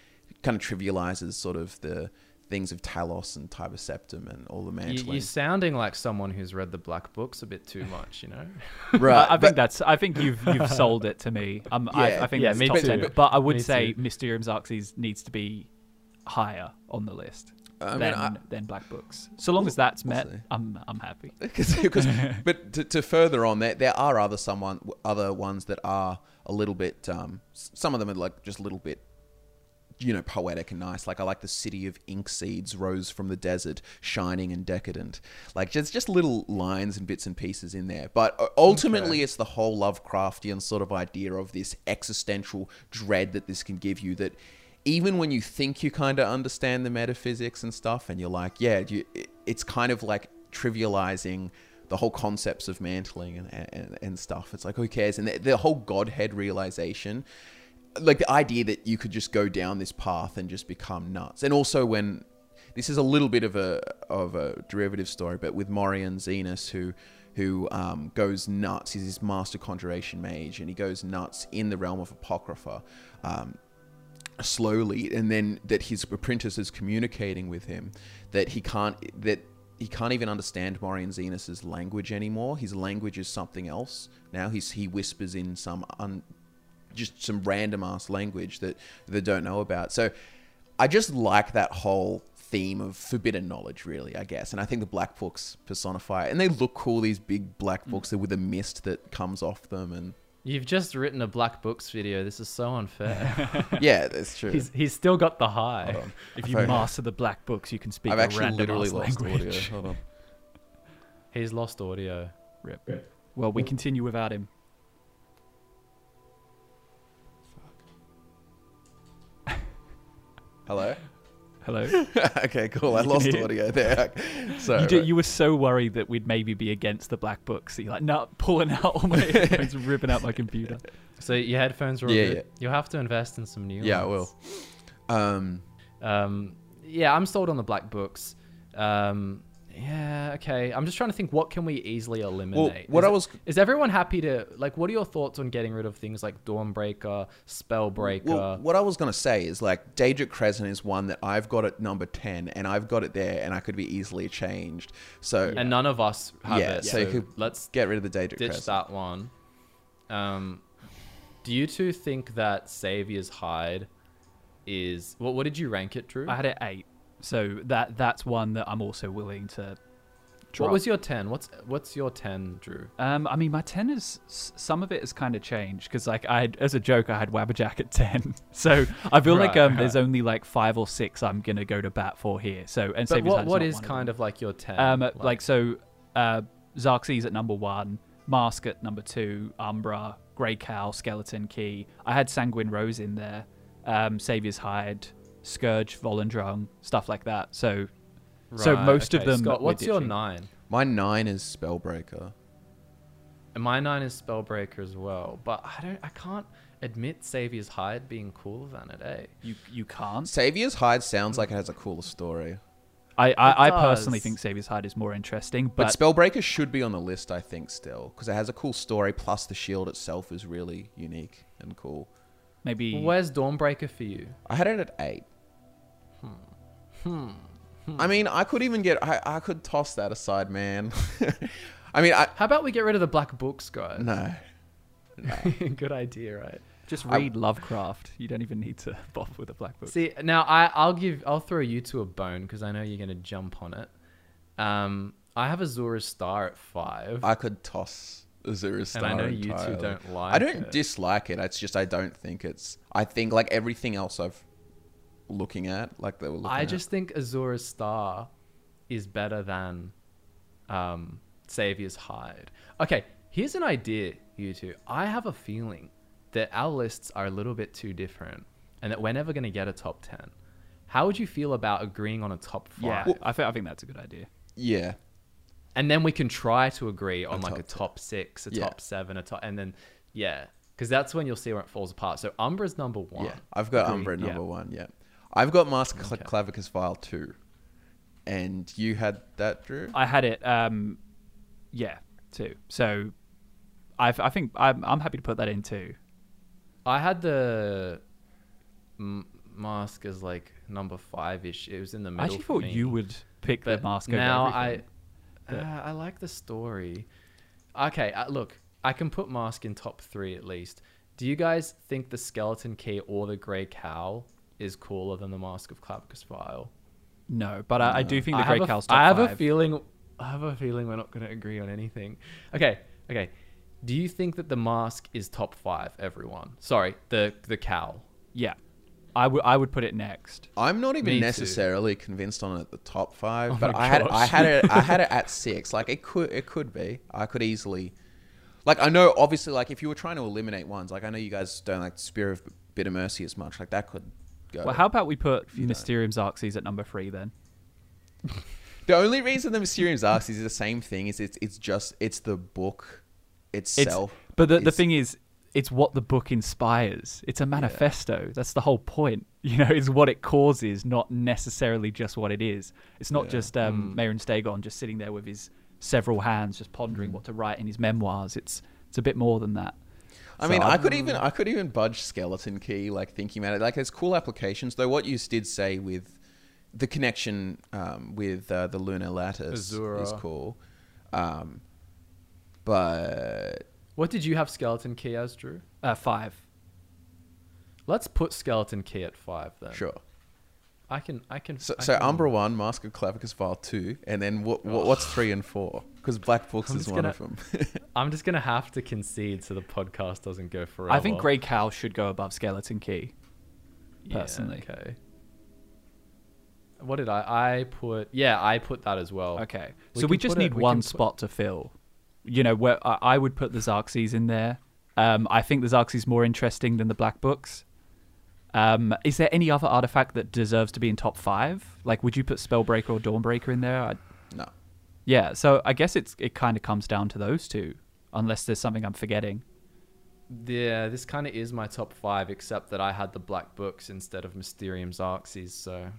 kind of trivializes sort of the things of Talos and Tiber Septim and all the You, mantling. you're sounding like someone who's read the black books a bit too much, you know. right? I, I but- think that's. I think you've you've sold it to me. Um, Yeah. I, I think Yeah, that's me top too. 10. But I would Me say too. Mysterium Xarxes needs to be higher on the list I mean, than I- than Black Books. So long as that's we'll met. I'm I'm happy. because but to, to further on there there are other someone other ones that are a little bit um some of them are like just a little bit you know poetic and nice like i like the city of ink seeds rose from the desert shining and decadent like just just little lines and bits and pieces in there but uh, ultimately it's the whole lovecraftian sort of idea of this existential dread that this can give you that even when you think you kind of understand the metaphysics and stuff, and you're like, yeah, you, it- it's kind of like trivializing the whole concepts of mantling and, and, and stuff. It's like, who cares? And the, the whole Godhead realization, like the idea that you could just go down this path and just become nuts. And also when this is a little bit of a of a derivative story, but with Morian Zenas who who um, goes nuts. He's this master conjuration mage, and he goes nuts in the realm of Apocrypha. Um, slowly and then that his apprentice is communicating with him that he can't that he can't even understand Morian Zenas's language anymore. His language is something else. Now he's he whispers in some un, just some random ass language that they don't know about. So I just like that whole theme of forbidden knowledge really I guess. And I think the black books personify it. And they look cool these big black mm. books with a mist that comes off them and You've just written a black books video. This is so unfair. yeah that's true he's he's still got the high. If you heard- master the Black Books, you can speak I've a actually random literally ass lost audio language. hold on He's lost audio. Rip. Well, we continue without him. hello Hello. okay, cool. I lost hear- audio there. So you, did, you were so worried that we'd maybe be against the Black Books. So you're like, no, pulling out all my headphones, ripping out my computer. So your headphones are Yeah, good. yeah. You'll have to invest in some new yeah, I will. Um, Um, yeah, I'm sold on the black books. Um, yeah, okay. I'm just trying to think what can we easily eliminate. what is I was- is everyone happy to like? What are your thoughts on getting rid of things like Dawnbreaker, Spellbreaker? well, what I was gonna say is like Daedric Crescent is one that I've got at number ten, and I've got it there, and I could be easily changed. So and none of us have Yeah, it. so So, you could let's get rid of the Daedric ditch Crescent. that one. Um, do you two think that Savior's Hide is what? What did you rank it, Drew? I had it eight, so that that's one that I'm also willing to drop. What was your ten? What's what's your ten, Drew? Um, I mean, my ten is some of it has kind of changed because, like, I had, as a joke, I had Wabbajack at ten. So I feel like Right, um, there's only like five or six I'm gonna go to bat for here. So and But what what is kind of like your ten? um like, so uh, Xarxes at number one, Mask at number two, Umbra, Grey Cowl, Skeleton Key. I had Sanguine Rose in there, um, Savior's Hide, Scourge, Volendrung, stuff like that. So so Right, most of them Scott, we're what's your nine? My nine is Spellbreaker. And my nine is Spellbreaker as well. But I don't. I can't admit Savior's Hide being cooler than it. Eh? you you can't. Savior's Hide sounds like it has a cooler story. I I, I personally think Savior's Hide is more interesting, But, but Spellbreaker should be on the list, I think, still. Because it has a cool story, plus the shield itself is really unique and cool. Maybe where's Dawnbreaker for you? I had it at eight. Hmm. I mean, I could even get. I, I could toss that aside, man. I mean, I. How about we get rid of the black books, guys? No. no. Good idea, right? Just I- read Lovecraft. You don't even need to bother with a black book. See, now I, I'll give, I'll throw you to a bone because I know you're gonna jump on it. Um, I have Azura's Star at five, I could toss Azura's Star. and I know you two don't like. I don't it. dislike it. It's just I don't think it's. I think like everything else I've looking at, like they were looking I at. just think Azura's Star is better than um, Savior's Hide. Okay, here's an idea, you two. I have a feeling that our lists are a little bit too different, and that we're never going to get a top ten. How would you feel about agreeing on a top five? Yeah, I, think I think that's a good idea. yeah. And then we can try to agree on A like a top top six, a Yeah. top seven, a top, and then yeah, because that's when you'll see where it falls apart. So Umbra's number one. Yeah, I've got Agreed, Umbra at yeah. number one. Yeah, I've got Mask Cl- Okay. Clavicus Vile two, and you had that, Drew. I had it. Um, yeah, too. So, I I think I'm I'm happy to put that in too. I had the m- mask as like number five ish. It was in the middle. I actually thought me. you would pick but the mask over now everything. I, but- uh, I like the story. Okay, uh, look, I can put mask in top three at least. Do you guys think the skeleton key or the grey cowl is cooler than the mask of Clavicus Vile? no, but I, I do think the Grey Cowl's top I have five. a feeling. I have a feeling we're not going to agree on anything. Okay, okay. Do you think that the mask is top five? Everyone, sorry, the the cow. yeah, I would I would put it next. I'm not even Me too. necessarily convinced on it at the top five, Oh but I had I had it I had it at six. Like it could it could be. I could easily, like I know obviously like if you were trying to eliminate ones, like I know you guys don't like Spear of Bitter Mercy as much. Like that could go. Well, how about we put you don't. Mysterium Xarxes at number three then? The only reason the Mysterium Xarxes is the same thing is it's it's just it's the book It's itself. but the the thing is, it's what the book inspires. It's a manifesto. That's the whole point. You know, it's what it causes, not necessarily just what it is. It's not Yeah. just um, Marin Stagon just sitting there with his several hands, just pondering what to write in his memoirs. It's it's a bit more than that. I So mean, I I'm- could even I could even budge skeleton key, like thinking about it. Like, there's cool applications. Though, what you did say with the connection um, with uh, the lunar lattice is cool. Um, but What did you have skeleton key as, Drew? Uh, five. Let's put skeleton key at five then. sure. I can. I can. So, I so can- Umbra one, Mask of Clavicus Vile two, and then what? what what's three and four? Because Black Books I'm is one gonna- of them. I'm just gonna have to concede so the podcast doesn't go forever. I think Grey Cowl should go above Skeleton Key. Yeah, personally. okay. What did I? I put. Yeah, I put that as well. Okay, We so we just need one put- spot to fill. You know, where I, I would put the Xarxes in there. Um, I think the Xarxes more interesting than the Black Books. Um, is there any other artifact that deserves to be in top five? Like, would you put Spellbreaker or Dawnbreaker in there? I, no. yeah, so I guess it's it kind of comes down to those two, unless there's something I'm forgetting. Yeah, this kind of is my top five, except that I had the black books instead of Mysterium Xarxes. So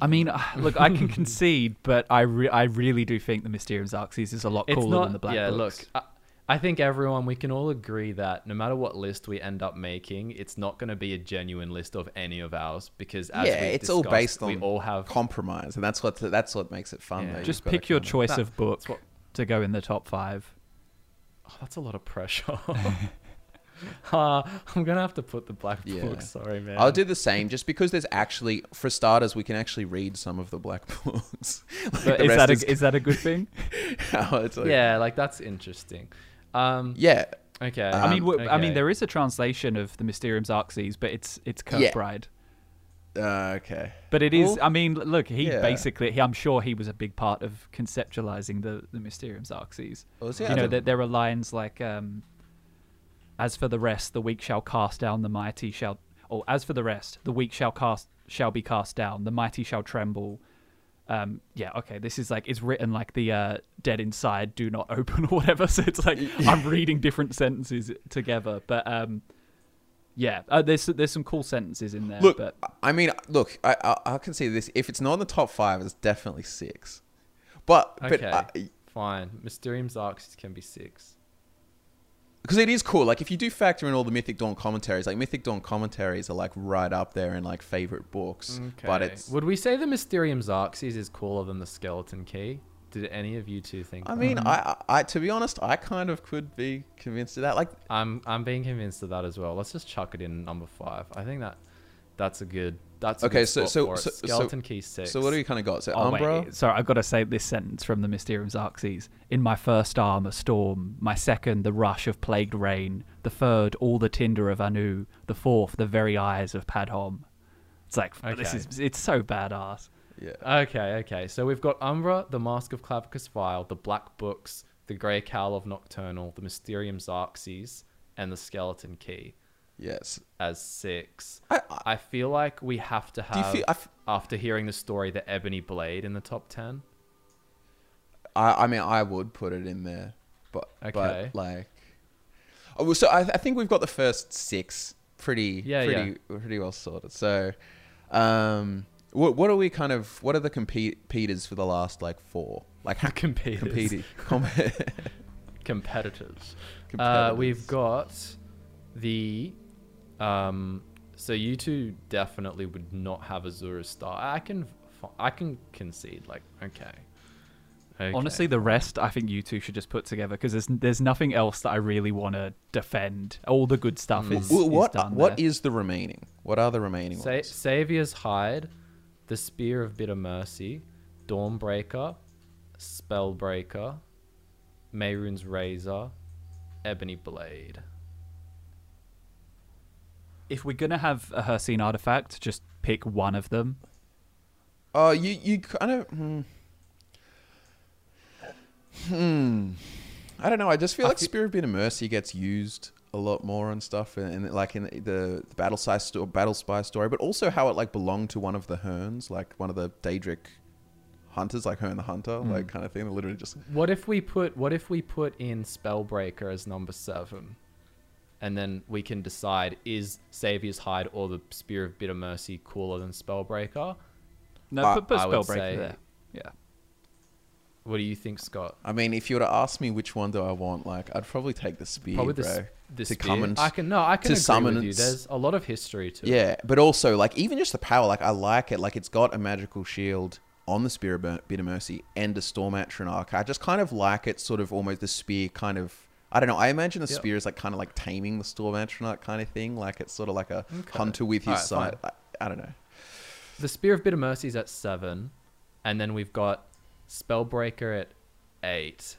I mean, uh, look, I can concede, but I re- I really do think the Mysterium Xarxes is a lot cooler not. than the Black yeah, Books. look. I, I think everyone we can all agree that no matter what list we end up making, it's not going to be a genuine list of any of ours because as yeah, it's all based on we all have compromise, and that's what that's what makes it fun. Yeah. Just pick your choice That- of book what- to go in the top five. Oh, that's a lot of pressure. Uh, I'm gonna have to put the black Yeah. book. Sorry, man. I'll do the same just because there's actually, for starters, we can actually read some of the black books. Like, But the is rest that a, is- is that a good thing? Oh, it's like- Yeah, like that's interesting. Um, Yeah. okay. I mean, Um, w- I mean, there is a translation of the Mysterium Xarxes, but it's it's Yeah. Kirkbride. Uh, okay. But it is. Well, I mean, look, he yeah. basically. He, I'm sure he was a big part of conceptualizing the the Mysterium Xarxes. Well, see, you know, don't- that there are lines like, um, "As for the rest, the weak shall cast down, the mighty shall." Or as for the rest, the weak shall cast shall be cast down, the mighty shall tremble. Um, yeah, okay. This is like it's written like the uh, dead inside do not open or whatever. So it's like I'm reading different sentences together, but um, yeah, uh, there's there's some cool sentences in there. Look, but I mean, look, I, I I can see this. If it's not in the top five, it's definitely six. But but Okay. Fine. Mysterium arcs can be six. Because it is cool. Like if you do factor in all the Mythic Dawn commentaries, like Mythic Dawn commentaries are like right up there in like favorite books. But Okay. it's. Would we say the Mysterium Xarxes is cooler than the Skeleton Key? Did any of you two think? I that? mean, I, I, I to be honest, I kind of could be convinced of that. Like, I'm I'm being convinced of that as well. Let's just chuck it in number five. I think that that's a good. That's a Okay, good so- spot so- for it. so- so- Skeleton Key six. so what do we kind of got? So Oh, Umbra. wait. Sorry, I've got to say this sentence from the Mysterium Xarxes. In my first arm, a storm. My second, the rush of plagued rain. The third, all the tinder of Anu. The fourth, the very eyes of Padomay. It's like, this is, it's so badass. Yeah. Okay, okay. So we've got Umbra, the Mask of Clavicus Vile, the Black Books, the Grey Cowl of Nocturnal, the Mysterium Xerxes, and the Skeleton Key Yes. as six. I, I, I feel like we have to have, feel? F- after hearing the story, the Ebony Blade in the top ten. I, I mean, I would put it in there, but Okay. but like, oh, so I, I think we've got the first six pretty Yeah, pretty pretty well sorted. So, um, what what are we kind of what are the competitors for the last like four like ha- Competitors. competing com- competitors. Uh, we've got the. Um, so you two definitely would not have Azura Star. I can, f- I can concede. Like, okay. Okay. Honestly, the rest I think you two should just put together because there's there's nothing else that I really want to defend. All the good stuff is, what is done. what there. is the remaining? What are the remaining Sa- ones? Savior's Hide, the Spear of Bitter Mercy, Dawnbreaker, Spellbreaker, Mehrunes' Razor, Ebony Blade. If we're gonna have a Hircine artifact, just pick one of them. Oh, you you kind of. Hmm. Hmm. I don't know. I just feel I like fe- Spirit of Bitter Mercy gets used a lot more and stuff, and, and like in the, the Battlespire sto- Battlespire story, but also how it like belonged to one of the Hernes, like one of the Daedric hunters, like Herne the Hunter, Hmm. like kind of thing. Literally just What if we put What if we put in Spellbreaker as number seven, and then we can decide is Savior's Hide or the Spear of Bitter Mercy cooler than Spellbreaker? No, I- put, put I Spellbreaker say- there. Yeah. What do you think, Scott? I mean, if you were to ask me which one do I want, like I'd probably take the spear, Probably the, bro. the to spear. come and I can no, I can to agree summon with you. There's a lot of history to it. Yeah, but also like even just the power, like I like it. Like it's got a magical shield on the spear of Ber- Bitter Mercy and a storm atronach. I just kind of like it, sort of almost the spear kind of. I don't know. I imagine the Yep. spear is like kind of like taming the storm atronach kind of thing. Like it's sort of like a Okay. hunter with his Alright, side. I, I don't know. The Spear of Bitter Mercy is at seven, and then we've got Spellbreaker at eight.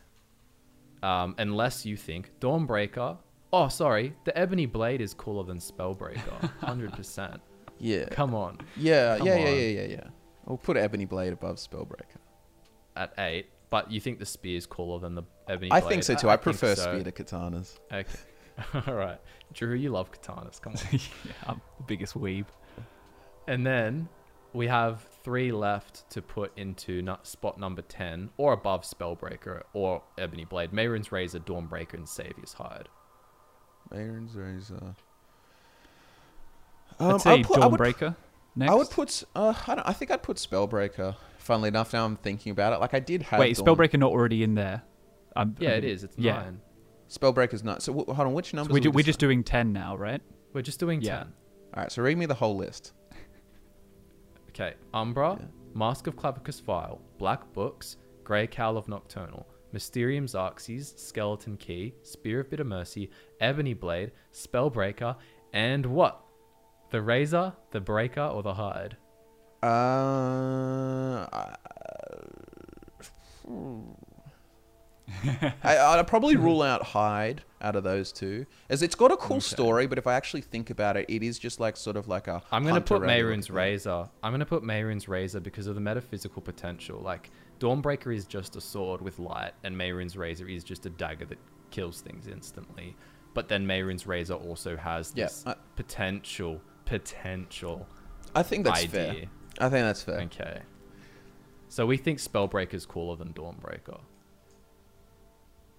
Um, unless you think Dawnbreaker. Oh, sorry, the Ebony Blade is cooler than Spellbreaker. Hundred percent. Yeah, Come on, yeah, come yeah, yeah, on. yeah, yeah, yeah. We'll put Ebony Blade above Spellbreaker. at eight. But you think the spear is cooler than the Ebony I Blade? think so too. I, think prefer so. spear to katanas. Okay. All right, Drew, you love katanas. Come on. yeah, I'm the biggest weeb. And then we have three left to put into nu- spot number 10 or above Spellbreaker or Ebony Blade. Mehrunes' Razor, Dawnbreaker, and Savior's Hide. Mehrunes' Razor. I'd Um, say I'd put- I would Dawnbreaker. Next. I would put. Uh, I, don't, I think I'd put Spellbreaker. Funnily enough, now I'm thinking about it. Like I did have. Wait, Dawn- Spellbreaker not already in there? I'm, Yeah, I'm- it is. It's yeah. nine. Spellbreaker's not. So wh- hold on, which numbers? We're, we we're just doing ten now, right? We're just doing Yeah. 10. All right, so read me the whole list. Okay. Umbra, Yeah. Mask of Clavicus Vile, Black Books, Grey Cowl of Nocturnal, Mysterium Xarxes, Skeleton Key, Spear of Bitter Mercy, Ebony Blade, Spellbreaker, and what? The Razor, the Breaker, or the Hide? Uh, I, I'd probably rule out Hide out of those two, as it's got a cool story. But if I actually think about it, it is just like sort of like a. I'm gonna put Mehrunes'. Razor. I'm gonna put Mehrunes' Razor because of the metaphysical potential. Like Dawnbreaker is just a sword with light, and Mehrunes' Razor is just a dagger that kills things instantly. But then Mehrunes' Razor also has Yeah, this I- potential, potential I think that's idea. fair. I think that's fair. Okay. So we think Spellbreaker is cooler than Dawnbreaker.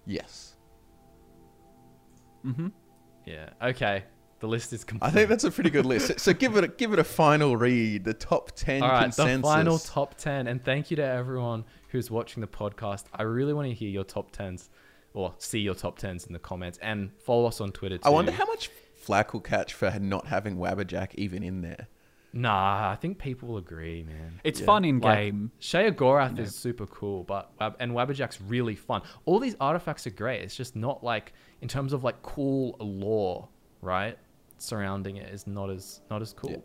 Yes, Mm-hmm. Yeah. Okay. The list is complete. I think that's a pretty good list. So, so give it a, give it a final read. The top ten All right, consensus. the final top 10. And thank you to everyone who's watching the podcast. I really want to hear your top 10s or see your top 10s in the comments and follow us on Twitter too. I wonder how much flack will catch for not having Wabbajack even in there. Nah, I think people will agree, man. It's Yeah. fun in Like, game. Sheogorath is super cool, but and Wabbajack's really fun. All these artifacts are great. It's just not like in terms of like cool lore, right? Surrounding it is not as not as cool. Yeah.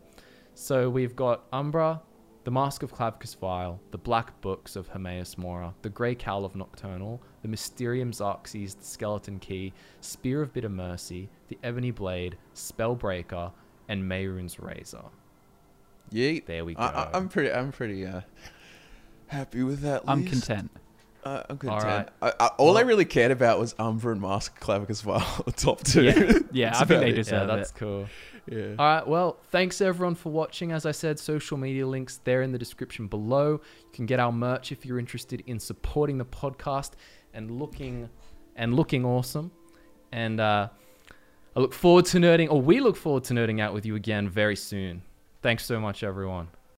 So we've got Umbra, the Mask of Clavicus Vile, the Black Books of Hermaeus Mora, the Grey Cowl of Nocturnal, the Mysterium Xarxes, the Skeleton Key, Spear of Bitter Mercy, the Ebony Blade, Spellbreaker, and Mehrunes' Razor. Yeah, There we I, I, go. I'm pretty. I'm pretty uh, happy with that. I'm list. content. Uh, I'm All content. right. I, I, all I really cared about was Umbra and Mask Clavicus Vile, the top two. Yeah, yeah, I think they it. deserve yeah, it. that's cool. Yeah. All right. Well, thanks everyone for watching. As I said, social media links there in the description below. You can get our merch if you're interested in supporting the podcast and looking and looking awesome. And uh, I look forward to nerding, or we look forward to nerding out with you again very soon. Thanks so much, everyone.